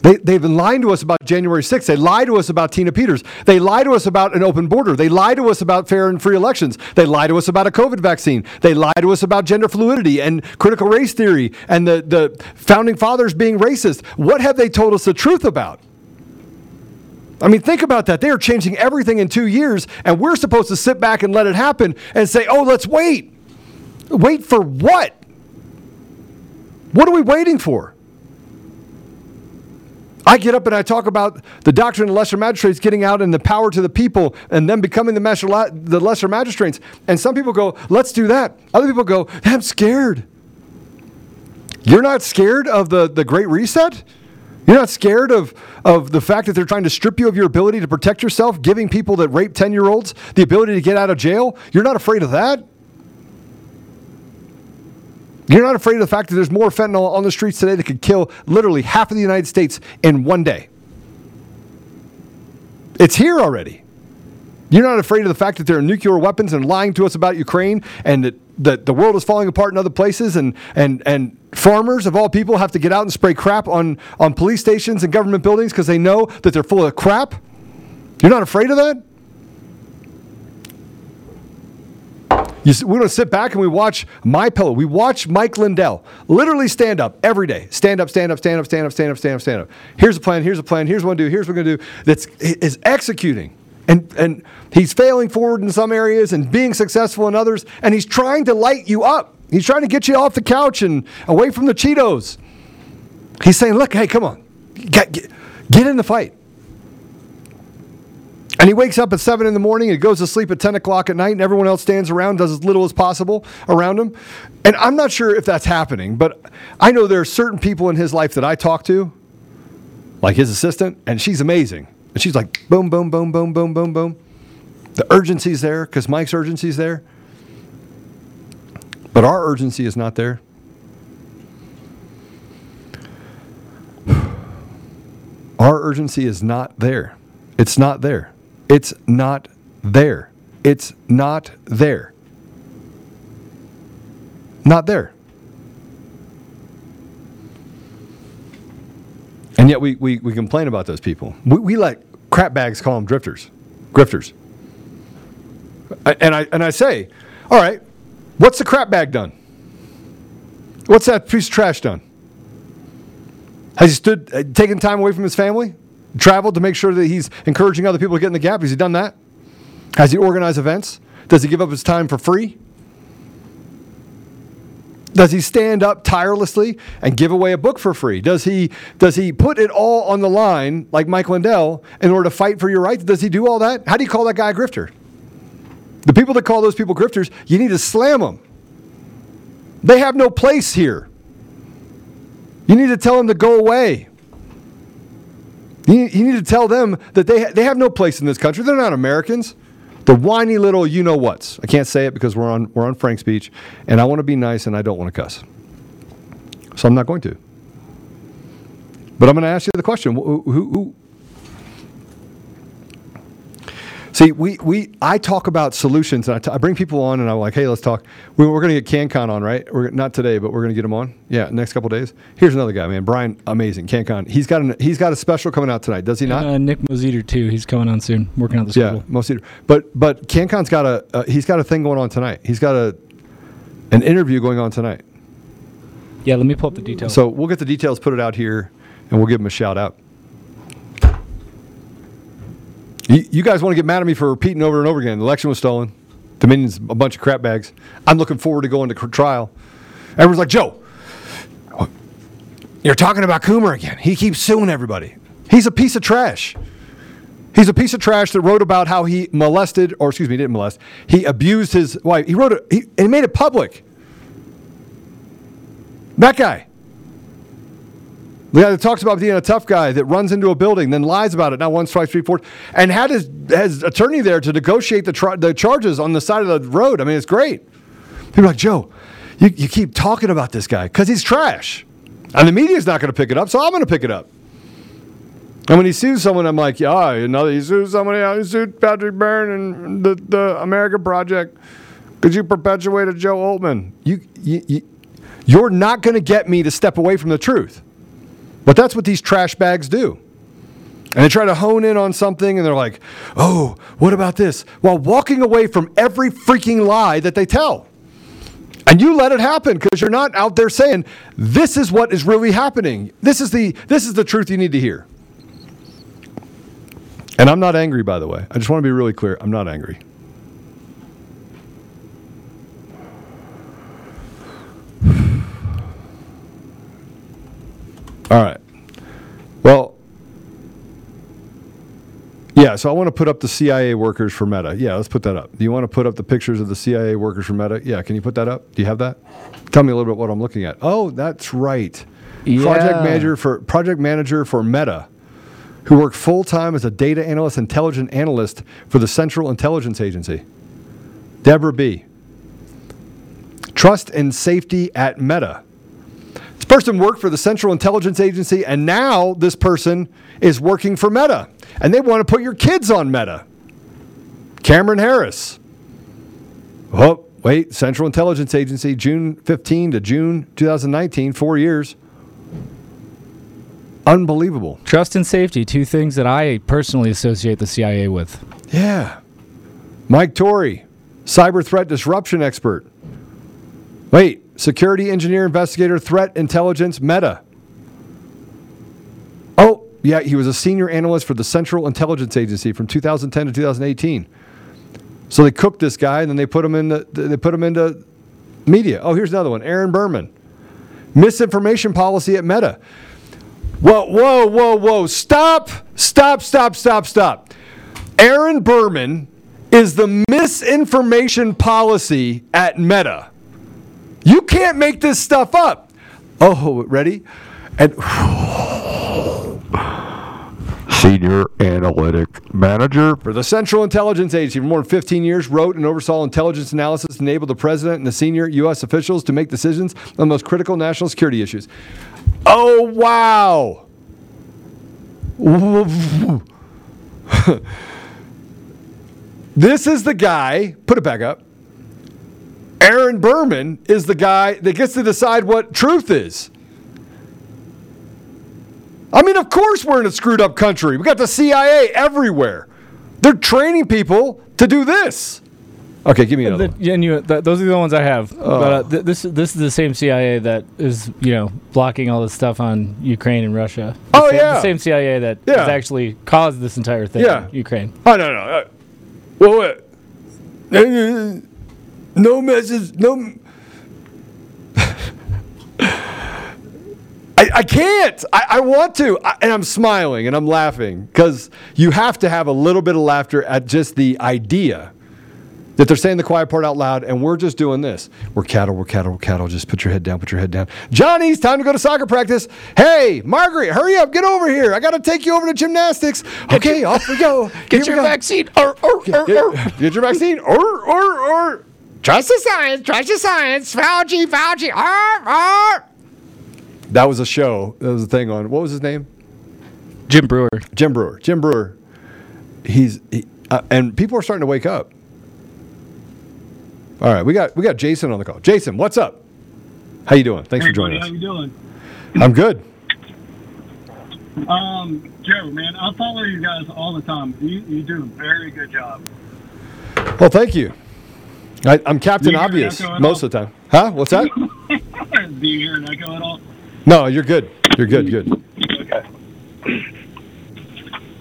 They, they've been lying to us about January 6th. They lie to us about Tina Peters. They lie to us about an open border. They lie to us about fair and free elections. They lie to us about a COVID vaccine. They lie to us about gender fluidity and critical race theory and the, the founding fathers being racist. What have they told us the truth about? I mean, think about that. They are changing everything in two years, and we're supposed to sit back and let it happen and say, oh, let's wait. Wait for what? What are we waiting for? I get up and I talk about the doctrine of lesser magistrates getting out and the power to the people and them becoming the, lesser, the lesser magistrates. And some people go, let's do that. Other people go, I'm scared. You're not scared of the, the Great Reset? You're not scared of, of the fact that they're trying to strip you of your ability to protect yourself, giving people that rape 10 year olds the ability to get out of jail? You're not afraid of that? You're not afraid of the fact that there's more fentanyl on the streets today that could kill literally half of the United States in one day. It's here already. You're not afraid of the fact that there are nuclear weapons and lying to us about Ukraine and that, that the world is falling apart in other places and, and, and farmers of all people have to get out and spray crap on, on police stations and government buildings because they know that they're full of crap? You're not afraid of that? You, we don't sit back and we watch My Pillow. We watch Mike Lindell literally stand up every day. Stand up, stand up, stand up, stand up, stand up, stand up, stand up. Here's a plan. Here's a plan. Here's what to do. Here's what we're to do. That's is executing, and and he's failing forward in some areas and being successful in others. And he's trying to light you up. He's trying to get you off the couch and away from the Cheetos. He's saying, "Look, hey, come on, get, get, get in the fight." And he wakes up at 7 in the morning and goes to sleep at 10 o'clock at night, and everyone else stands around, does as little as possible around him. And I'm not sure if that's happening, but I know there are certain people in his life that I talk to, like his assistant, and she's amazing. And she's like, boom, boom, boom, boom, boom, boom, boom. The urgency's there because Mike's urgency's there. But our urgency is not there. Our urgency is not there. It's not there. It's not there. It's not there. Not there. And yet we, we, we complain about those people. We, we let crap bags call them drifters, grifters. And I, and I say, all right, what's the crap bag done? What's that piece of trash done? Has he stood, uh, taken time away from his family? Traveled to make sure that he's encouraging other people to get in the gap? Has he done that? Has he organized events? Does he give up his time for free? Does he stand up tirelessly and give away a book for free? Does he does he put it all on the line like Mike Lindell in order to fight for your rights? Does he do all that? How do you call that guy a grifter? The people that call those people grifters, you need to slam them. They have no place here. You need to tell them to go away. You, need to tell them that they, ha- they have no place in this country. They're not Americans. The whiny little you know what's. I can't say it because we're on, we're on Frank Speech, and I want to be nice and I don't want to cuss. So I'm not going to. But I'm going to ask you the question who, who, who, See, we, we I talk about solutions, and I, t- I bring people on, and I'm like, hey, let's talk. We, we're going to get CannCon on, right? We're not today, but we're going to get him on. Yeah, next couple days. Here's another guy, man, Brian, amazing CannCon. He's got an, he's got a special coming out tonight, does he not? Uh, Nick Moseder too. He's coming on soon, working out the yeah, schedule. Moseder. But but CannCon's got a uh, he's got a thing going on tonight. He's got a an interview going on tonight. Yeah, let me pull up the details. So we'll get the details, put it out here, and we'll give him a shout out. You, guys want to get mad at me for repeating over and over again? The election was stolen. Dominion's a bunch of crap bags. I'm looking forward to going to trial. Everyone's like, Joe, you're talking about Coomer again. He keeps suing everybody. He's a piece of trash. He's a piece of trash that wrote about how he molested, or excuse me, didn't molest. He abused his wife. He wrote it, he, he made it public. That guy. The guy that talks about being a tough guy that runs into a building, then lies about it, Now one twice, three, four, and had his, his attorney there to negotiate the, tri- the charges on the side of the road. I mean, it's great. People are like, Joe, you, you keep talking about this guy because he's trash. And the media's not going to pick it up, so I'm going to pick it up. And when he sues someone, I'm like, yeah, know, he sued somebody. He sued Patrick Byrne and the, the American Project because you perpetuated Joe Oltmann. You, you, you, you're not going to get me to step away from the truth. But that's what these trash bags do. And they try to hone in on something and they're like, oh, what about this? While walking away from every freaking lie that they tell. And you let it happen because you're not out there saying, this is what is really happening. This is the this is the truth you need to hear. And I'm not angry, by the way. I just want to be really clear. I'm not angry. All right. Well, yeah, so I want to put up the CIA workers for Meta. Yeah, let's put that up. Do you want to put up the pictures of the CIA workers for Meta? Yeah, can you put that up? Do you have that? Tell me a little bit what I'm looking at. Oh, that's right. Yeah. Project manager for project manager for Meta, who worked full time as a data analyst, intelligent analyst for the Central Intelligence Agency. Deborah B. Trust and safety at Meta. Person worked for the Central Intelligence Agency, and now this person is working for Meta. And they want to put your kids on Meta. Cameron Harris. Oh, wait, Central Intelligence Agency, June 15 to June 2019, four years. Unbelievable. Trust and safety, two things that I personally associate the CIA with. Yeah. Mike Torrey, cyber threat disruption expert. Wait, security engineer, investigator, threat intelligence, Meta. Oh, yeah, he was a senior analyst for the Central Intelligence Agency from 2010 to 2018. So they cooked this guy and then they put him in the, they put him into media. Oh, here's another one. Aaron Berman. Misinformation policy at Meta. Whoa, whoa, whoa, whoa. Stop, stop, stop, stop, stop. Aaron Aaron Berman is the misinformation policy at Meta. You can't make this stuff up. Oh, ready? And Senior Analytic Manager for the Central Intelligence Agency for more than 15 years, wrote and oversaw intelligence analysis to enable the president and the senior U.S. officials to make decisions on the most critical national security issues. Oh, wow. this is the guy, put it back up. Aaron Berman is the guy that gets to decide what truth is. I mean, of course, we're in a screwed up country. We got the CIA everywhere. They're training people to do this. Okay, give me another. The- yeah, and you, th- those are the ones I have. But uh, th- this this is the same CIA that is you know blocking all this stuff on Ukraine and Russia. The Oh, same, yeah. the same CIA that Yeah. has actually caused this entire thing. Yeah. in Ukraine. Oh no no. Uh, well, wait. No message. No. I, I can't. I, I want to, I, and I'm smiling and I'm laughing because you have to have a little bit of laughter at just the idea that they're saying the quiet part out loud, and we're just doing this. We're cattle. We're cattle. We're cattle. Just put your head down. Put your head down. Johnny's time to go to soccer practice. Hey, Margaret, hurry up. Get over here. I got to take you over to gymnastics. okay, off we go. Get Here your go. vaccine. Or, or, Get, get- get your vaccine. Or, or, or. Trust the science. Trust the science. Fauci, Fauci. Arr, arr. That was a show. That was a thing on, what was his name? Jim Breuer. Jim Breuer. Jim Breuer. He's, he, uh, and people are starting to wake up. All right, we got we got Jason on the call. Jason, what's up? How you doing? Thanks hey, for joining buddy, us. How you doing? I'm good. Um, Joe, man, I follow you guys all the time. You, you do a very good job. Well, thank you. I, I'm Captain Do you hear an Obvious most of the time. Huh? What's that? do you hear an echo at all? No, you're good. You're good. Good. Okay.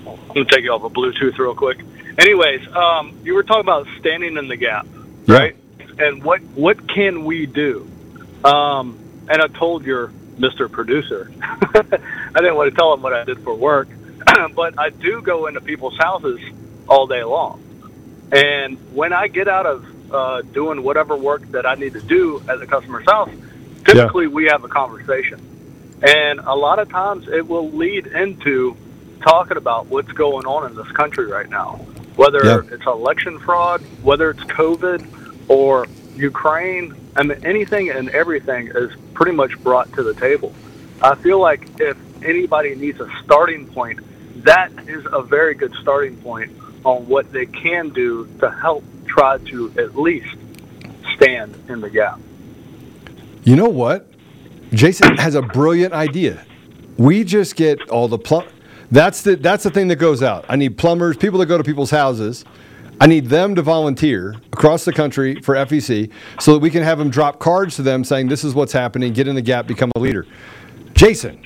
I'm gonna take you off of Bluetooth real quick. Anyways, um, you were talking about standing in the gap, right? And what what can we do? Um, and I told your Mr. Producer, I didn't want to tell him what I did for work, but I do go into people's houses all day long. And when I get out of uh, doing whatever work that I need to do at the customer's house, typically we have a conversation. And a lot of times it will lead into talking about what's going on in this country right now. Whether Yeah. it's election fraud, whether it's COVID or Ukraine, I mean, anything and everything is pretty much brought to the table. I feel like if anybody needs a starting point, that is a very good starting point on what they can do to help try to at least stand in the gap. You know what? Jason has a brilliant idea. We just get all the plum. That's the that's the thing that goes out. I need plumbers, people that go to people's houses. I need them to volunteer across the country for FEC so that we can have them drop cards to them saying this is what's happening, get in the gap, become a leader. Jason,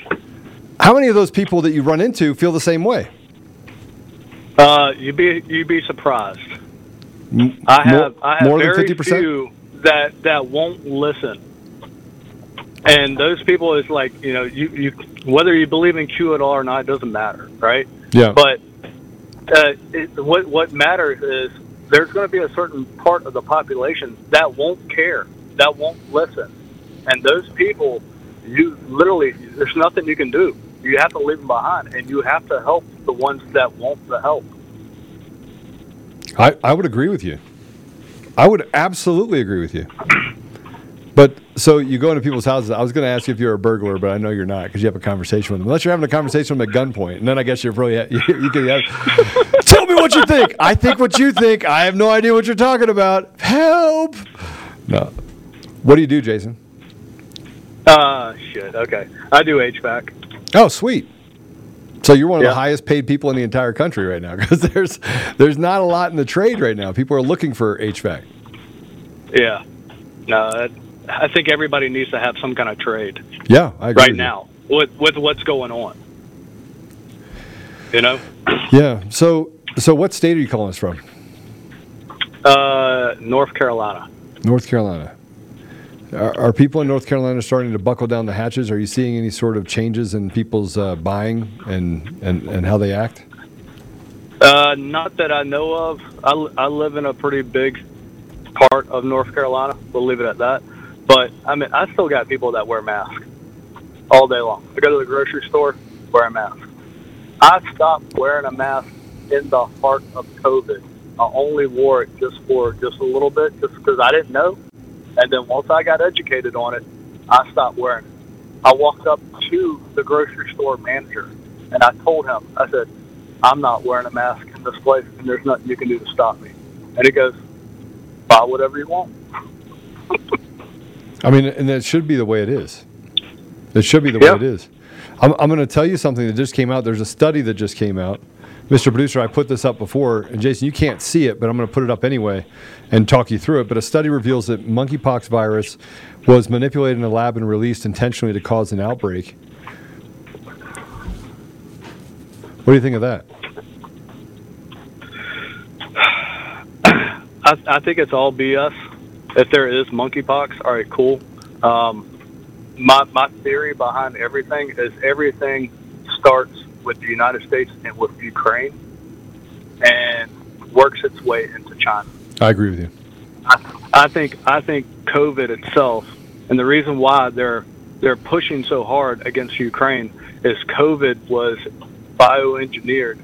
how many of those people that you run into feel the same way? Uh, you'd be you'd be surprised. I more- have I have more than very 50%? few that that won't listen. And those people is like you know you, you whether you believe in Q at all or not it doesn't matter right Yeah. but uh, it, what what matters is there's going to be a certain part of the population that won't care that won't listen and those people you literally there's nothing you can do you have to leave them behind and you have to help the ones that want the help I, I would agree with you. I would absolutely agree with you. But so you go into people's houses. I was going to ask you if you're a burglar, but I know you're not because you have a conversation with them. Unless you're having a conversation with them at gunpoint, and then I guess you're probably you, you can have, tell me what you think. I think what you think. I have no idea what you're talking about. Help! No. What do you do, Jason? uh shit okay I do HVAC Oh, sweet. So you're one of Yeah. the highest paid people in the entire country right now because there's there's not a lot in the trade right now. People are looking for HVAC. Yeah. No, I think everybody needs to have some kind of trade Yeah, I agree. right you. now with with what's going on. You know, Yeah. So so what state are you calling us from? uh, North Carolina. North Carolina. Are, are people in North Carolina starting to buckle down the hatches? Are you seeing any sort of changes in people's uh, buying and, and, and how they act? Uh, not that I know of. I, I live in a pretty big part of North Carolina. We'll leave it at that. But I mean, I still got people that wear masks all day long. I go to the grocery store, wear a mask. I stopped wearing a mask in the heart of COVID. I only wore it just for just a little bit, just because I didn't know. And then once I got educated on it, I stopped wearing it. I walked up to the grocery store manager and I told him, I said, I'm not wearing a mask in this place and there's nothing you can do to stop me. And he goes, buy whatever you want. I mean, and that should be the way it is. It should be the way it is. I'm, I'm going to tell you something that just came out. There's a study that just came out. Mr. Producer, I put this up before, and Jason, you can't see it, but I'm going to put it up anyway and talk you through it. But a study reveals that monkeypox virus was manipulated in a lab and released intentionally to cause an outbreak. What do you think of that? I, I think it's all BS. If there is monkeypox, all right, cool. Um, my my theory behind everything is everything starts with the United States and with Ukraine, and works its way into China. I agree with you. I think I think COVID itself, and the reason why they're they're pushing so hard against Ukraine is COVID was bioengineered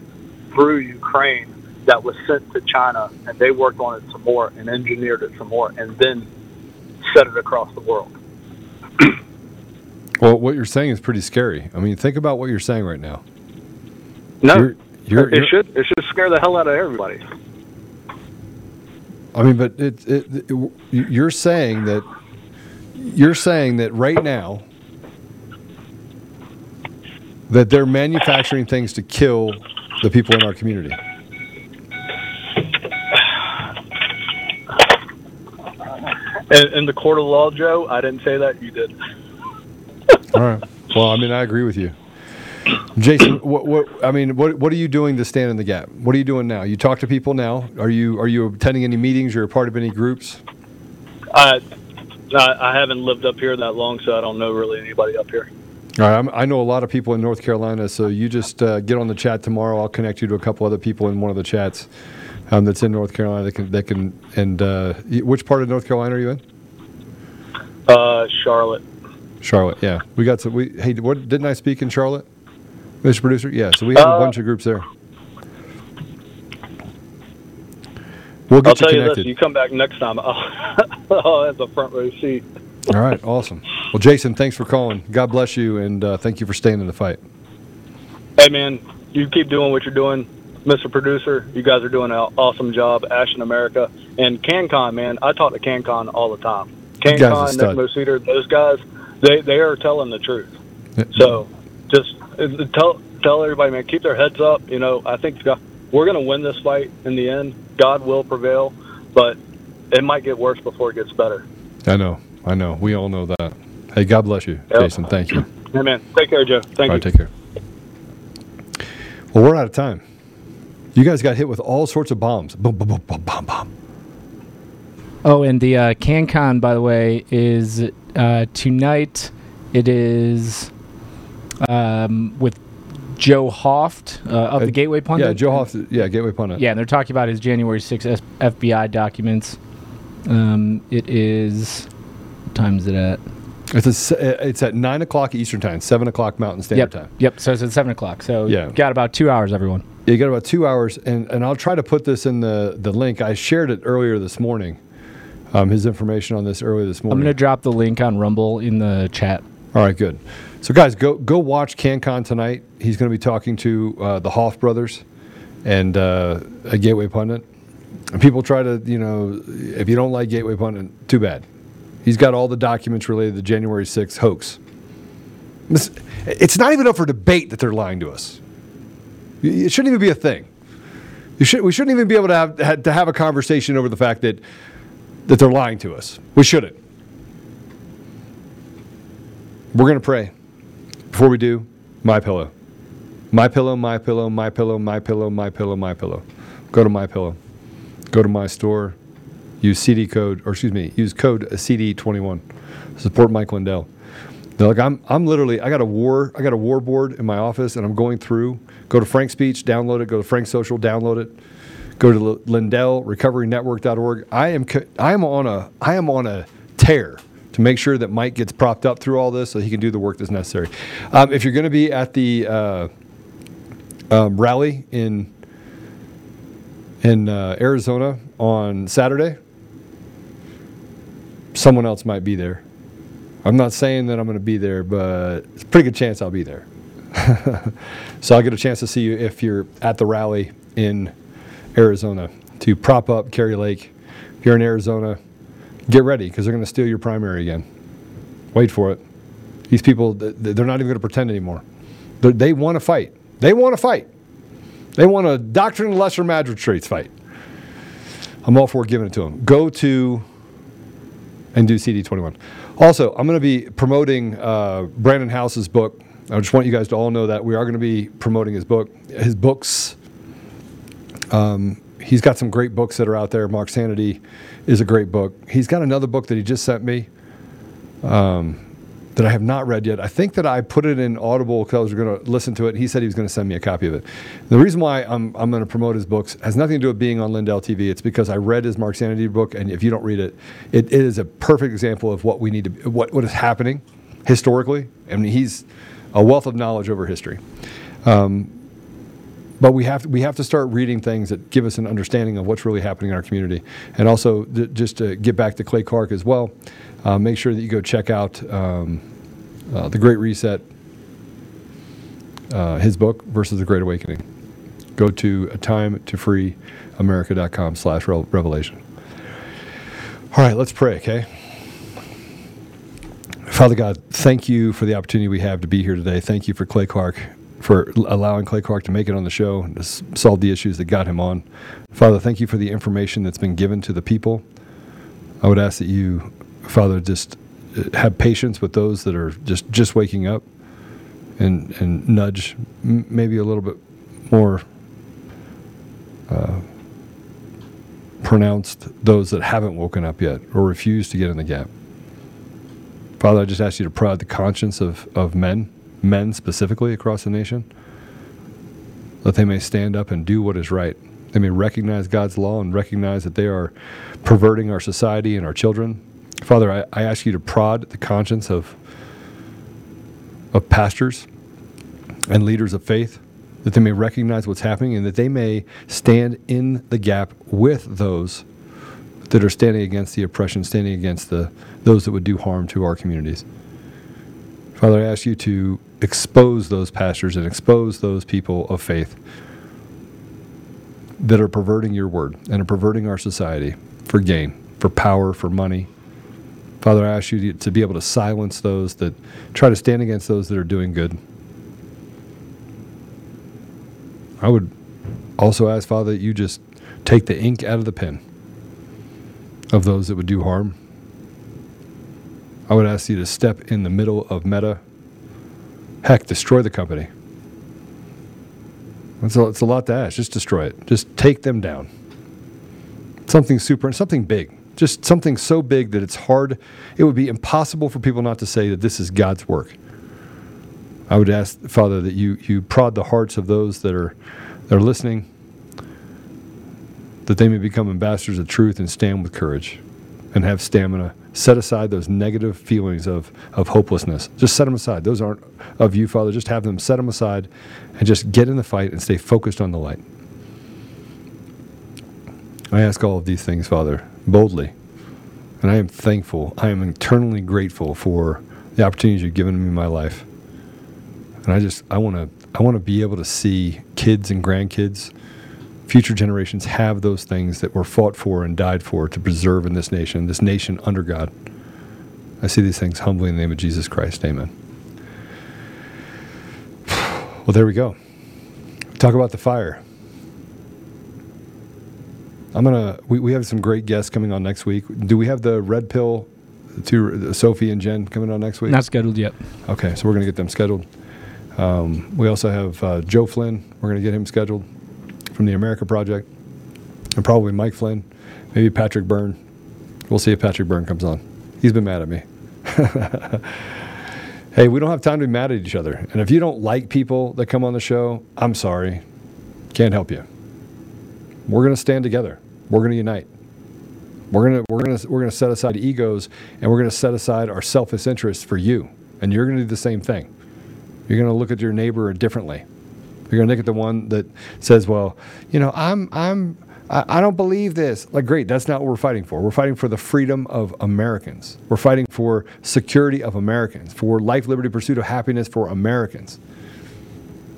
through Ukraine that was sent to China, and they worked on it some more and engineered it some more, and then set it across the world. Well, what you're saying is pretty scary. I mean, think about what you're saying right now. No, You're- you're- it you're- should it should scare the hell out of everybody. I mean, but it, it, it, you're saying that you're saying that right now that they're manufacturing things to kill the people in our community. In, in the court of law, Joe, I didn't say that. You did. All right. Well, I mean, I agree with you, Jason. What, what I mean, what what are you doing to stand in the gap? What are you doing now? You talk to people now. Are you are you attending any meetings? You're a part of any groups? I, I I haven't lived up here that long, so I don't know really anybody up here. All right, I'm, I know a lot of people in North Carolina, so you just uh, get on the chat tomorrow. I'll connect you to a couple other people in one of the chats um, that's in North Carolina. That can that can and uh, which part of North Carolina are you in? Uh, Charlotte. Charlotte. Yeah, we got some. We hey, what didn't I speak in Charlotte, Mr. Producer? Yeah, so we have a Uh, bunch of groups there. We'll get I'll you tell you this: you come back next time, I'll, have the front row seat. All right, awesome. Well, Jason, thanks for calling. God bless you, and uh, thank you for staying in the fight. Hey, man, you keep doing what you're doing, Mr. Producer. You guys are doing an awesome job, Ashton America and CannCon. Man, I talk to CannCon all the time. You guys are CannCon. Nick Moseder, those guys, they they are telling the truth. So just tell tell everybody, man, keep their heads up. You know, I think God- we're going to win this fight in the end. God will prevail, but it might get worse before it gets better. I know, I know. We all know that. Hey, God bless you, Yep. Jason. Thank you. Hey, man, take care, Joe. Thank All you. right, take care. Well, we're out of time. You guys got hit with all sorts of bombs. Boom, boom, boom, boom, bomb, bomb. Oh, and the uh, CannCon, by the way, is uh, tonight. It is um, with Joe Hoft uh, of the Gateway Pundit. Yeah, Joe Hoft. Yeah, Gateway Pundit. Yeah, and they're talking about his January 6th S- FBI documents. Um, it is. What time is it at? It's a, uh, it's at nine o'clock Eastern time, seven o'clock Mountain Standard yep. Time. Yep. So it's at 7 o'clock. So Yeah. got about two hours, everyone. You got about two hours, and, and I'll try to put this in the, the link. I shared it earlier this morning. Um, his information on this earlier this morning. I'm going to drop the link on Rumble in the chat. All right, good. So, guys, go go watch CannCon tonight. He's going to be talking to uh, the Hoft brothers and uh, a Gateway Pundit. And people try to, you know, if you don't like Gateway Pundit, too bad. He's got all the documents related to the January 6th hoax. This- It's not even up for debate that they're lying to us. It shouldn't even be a thing. Should, we shouldn't even be able to have, to have a conversation over the fact that, that they're lying to us. We shouldn't. We're going to pray. Before we do, my pillow. My pillow, my pillow, my pillow, my pillow, my pillow, my pillow. Go to my pillow. Go to my store. Use CD code, or excuse me, use code CD21. Support Mike Lindell. Now, like I'm, I'm literally, I got a war, I got a war board in my office, and I'm going through. Go to Frank Speech, download it. Go to Frank Social, download it. Go to Lindell RecoveryNetwork.org. I am, I am on a, I am on a tear to make sure that Mike gets propped up through all this so he can do the work that's necessary. Um, if you're going to be at the uh, um, rally in in uh, Arizona on Saturday, someone else might be there. I'm not saying that I'm going to be there, but it's a pretty good chance I'll be there. so I'll get a chance to see you if you're at the rally in Arizona to prop up Kari Lake. If you're in Arizona, get ready because they're going to steal your primary again. Wait for it. These people, th- th- they're not even going to pretend anymore. They want to fight. They want to fight. They want a doctrine of lesser magistrates fight. I'm all for giving it to them. Go to and do CD21. Also, I'm going to be promoting uh, Brannon Howse's book. I just want you he's got some great books that are out there. Marxianity is a great book. He's got another book that he just sent me um, that I have not read yet. I think that I put it in Audible because I was going to listen to it. He said he was going to send me a copy of it. The reason why I'm, I'm going to promote his books has nothing to do with being on Lindell TV. It's because I read his Marxianity book, and if you don't read it, it, it is a perfect example of what we need to, what, what is happening historically. I mean, he's a wealth of knowledge over history. Um, but we have to, we have to start reading things that give us an understanding of what's really happening in our community, and also th- just to get back to Clay Clark as well. Uh, make sure that you go check out um, uh, the Great Reset, uh, his book versus the Great Awakening. Go to a time to free america.com slash revelation. All right, let's pray, okay? Father God, thank you for the opportunity we have to be here today. Thank you for Clay Clark, for allowing Clay Clark to make it on the show and solve the issues that got him on. Father, thank you for the information that's been given to the people. I would ask that you, Father, just uh, have patience with those that are just, just waking up and, and nudge m- maybe a little bit more uh, pronounced those that haven't woken up yet or refuse to get in the gap. Father, I just ask you to prod the conscience of, of men, men specifically across the nation, that they may stand up and do what is right. They may recognize God's law and recognize that they are perverting our society and our children. Father, I, I ask you to prod the conscience of, of pastors and leaders of faith, that they may recognize what's happening and that they may stand in the gap with those that are standing against the oppression, standing against the those that would do harm to our communities. Father, I ask you to expose those pastors and expose those people of faith that are perverting your word and are perverting our society for gain, for power, for money. Father, I ask you to, be able to silence those that try to stand against those that are doing good. I would also ask, Father, that you just take the ink out of the pen of those that would do harm. I would ask you to step in the middle of Meta. Heck, destroy the company. It's a, it's a lot to ask. Just destroy it. Just take them down. Something super, something big. Just something so big that it's hard. It would be impossible for people not to say that this is God's work. I would ask, Father, that you, you prod the hearts of those that are, that are listening, that they may become ambassadors of truth and stand with courage and have stamina. Set aside those negative feelings of, of hopelessness. Just set them aside. Those aren't of you, Father. Just have them set them aside and just get in the fight and stay focused on the light. I ask all of these things, Father, boldly. And I am thankful. I am eternally grateful for the opportunities you've given me in my life. And I just, I want to, I want to be able to see kids and grandkids future generations have those things that were fought for and died for to preserve in this nation, this nation under God. I see these things humbly in the name of Jesus Christ. Amen. Well, there we go. Talk about the fire. I'm gonna. We, we have some great guests coming on next week. Do we have the red pill? To Sophie and Jen coming on next week. Not scheduled yet. Okay, so we're gonna get them scheduled. Um, we also have uh, Joe Flynn. We're gonna get him scheduled from the America Project, and probably Mike Flynn, maybe Patrick Byrne. We'll see if Patrick Byrne comes on. He's been mad at me. Hey, we don't have time to be mad at each other. And if you don't like people that come on the show, I'm sorry. Can't help you. We're going to stand together. We're going to unite. We're going to we're going to we're going to set aside egos and we're going to set aside our selfish interests for you. And you're going to do the same thing. You're going to look at your neighbor differently. You're going to look at the one that says, "Well, you know, I'm I'm I, don't believe this." Like, great, that's not what we're fighting for. We're fighting for the freedom of Americans. We're fighting for security of Americans, for life, liberty, pursuit of happiness for Americans.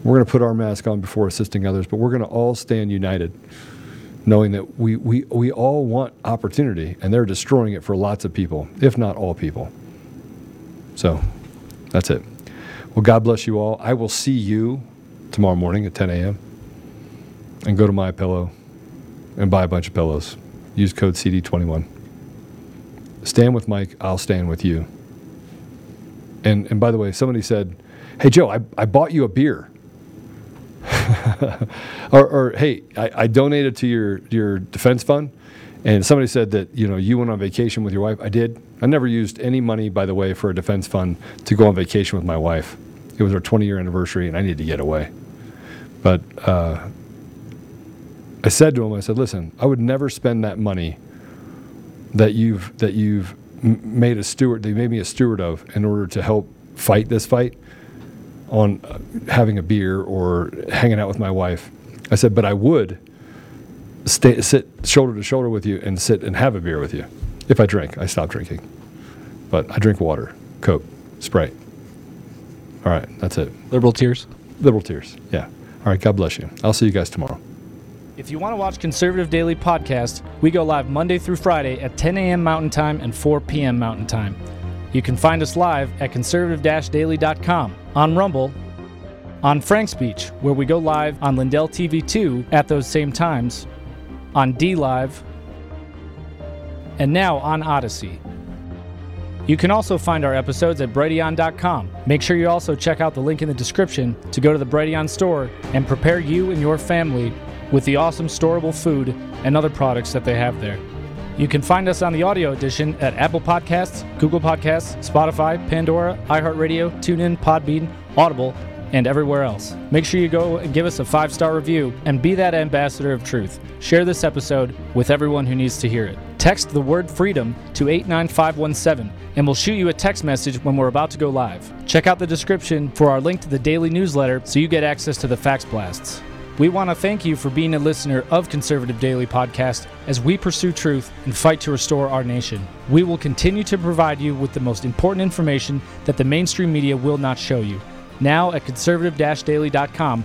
We're going to put our mask on before assisting others, but we're going to all stand united, knowing that we, we, we all want opportunity, and they're destroying it for lots of people, if not all people. So that's it. Well, God bless you all. I will see you tomorrow morning at 10 a.m. and go to my pillow and buy a bunch of pillows. Use code CD21. Stand with Mike. I'll stand with you. And and by the way, somebody said, "Hey Joe, I, I bought you a beer." or, or hey, I, I donated to your your defense fund, and somebody said that you know you went on vacation with your wife. I did. I never used any money, by the way, for a defense fund to go on vacation with my wife. It was our 20 year anniversary, and I needed to get away. But uh, I said to him, I said, "Listen, I would never spend that money that you've that you've made a steward, they made me a steward of, in order to help fight this fight." on uh, having a beer or hanging out with my wife. I said, but I would stay, sit shoulder to shoulder with you and sit and have a beer with you. If I drink, I stop drinking. But I drink water, Coke, Sprite. All right, that's it. Liberal tears? Liberal tears, yeah. All right, God bless you. I'll see you guys tomorrow. If you want to watch Conservative Daily Podcast, we go live Monday through Friday at 10 a.m. Mountain Time and 4 p.m. Mountain Time. You can find us live at conservative-daily.com, on Rumble, on Frank Speech, where we go live on Lindell TV 2 at those same times, on D Live, and now on Odysee. You can also find our episodes at Brighteon.com. Make sure you also check out the link in the description to go to the Brighteon store and prepare you and your family with the awesome storable food and other products that they have there. You can find us on the audio edition at Apple Podcasts, Google Podcasts, Spotify, Pandora, iHeartRadio, TuneIn, Podbean, Audible, and everywhere else. Make sure you go and give us a five star review and be that ambassador of truth. Share this episode with everyone who needs to hear it. Text the word freedom to 89517 and we'll shoot you a text message when we're about to go live. Check out the description for our link to the daily newsletter so you get access to the fax blasts. We want to thank you for being a listener of Conservative Daily Podcast as we pursue truth and fight to restore our nation. We will continue to provide you with the most important information that the mainstream media will not show you. Now at conservative daily.com,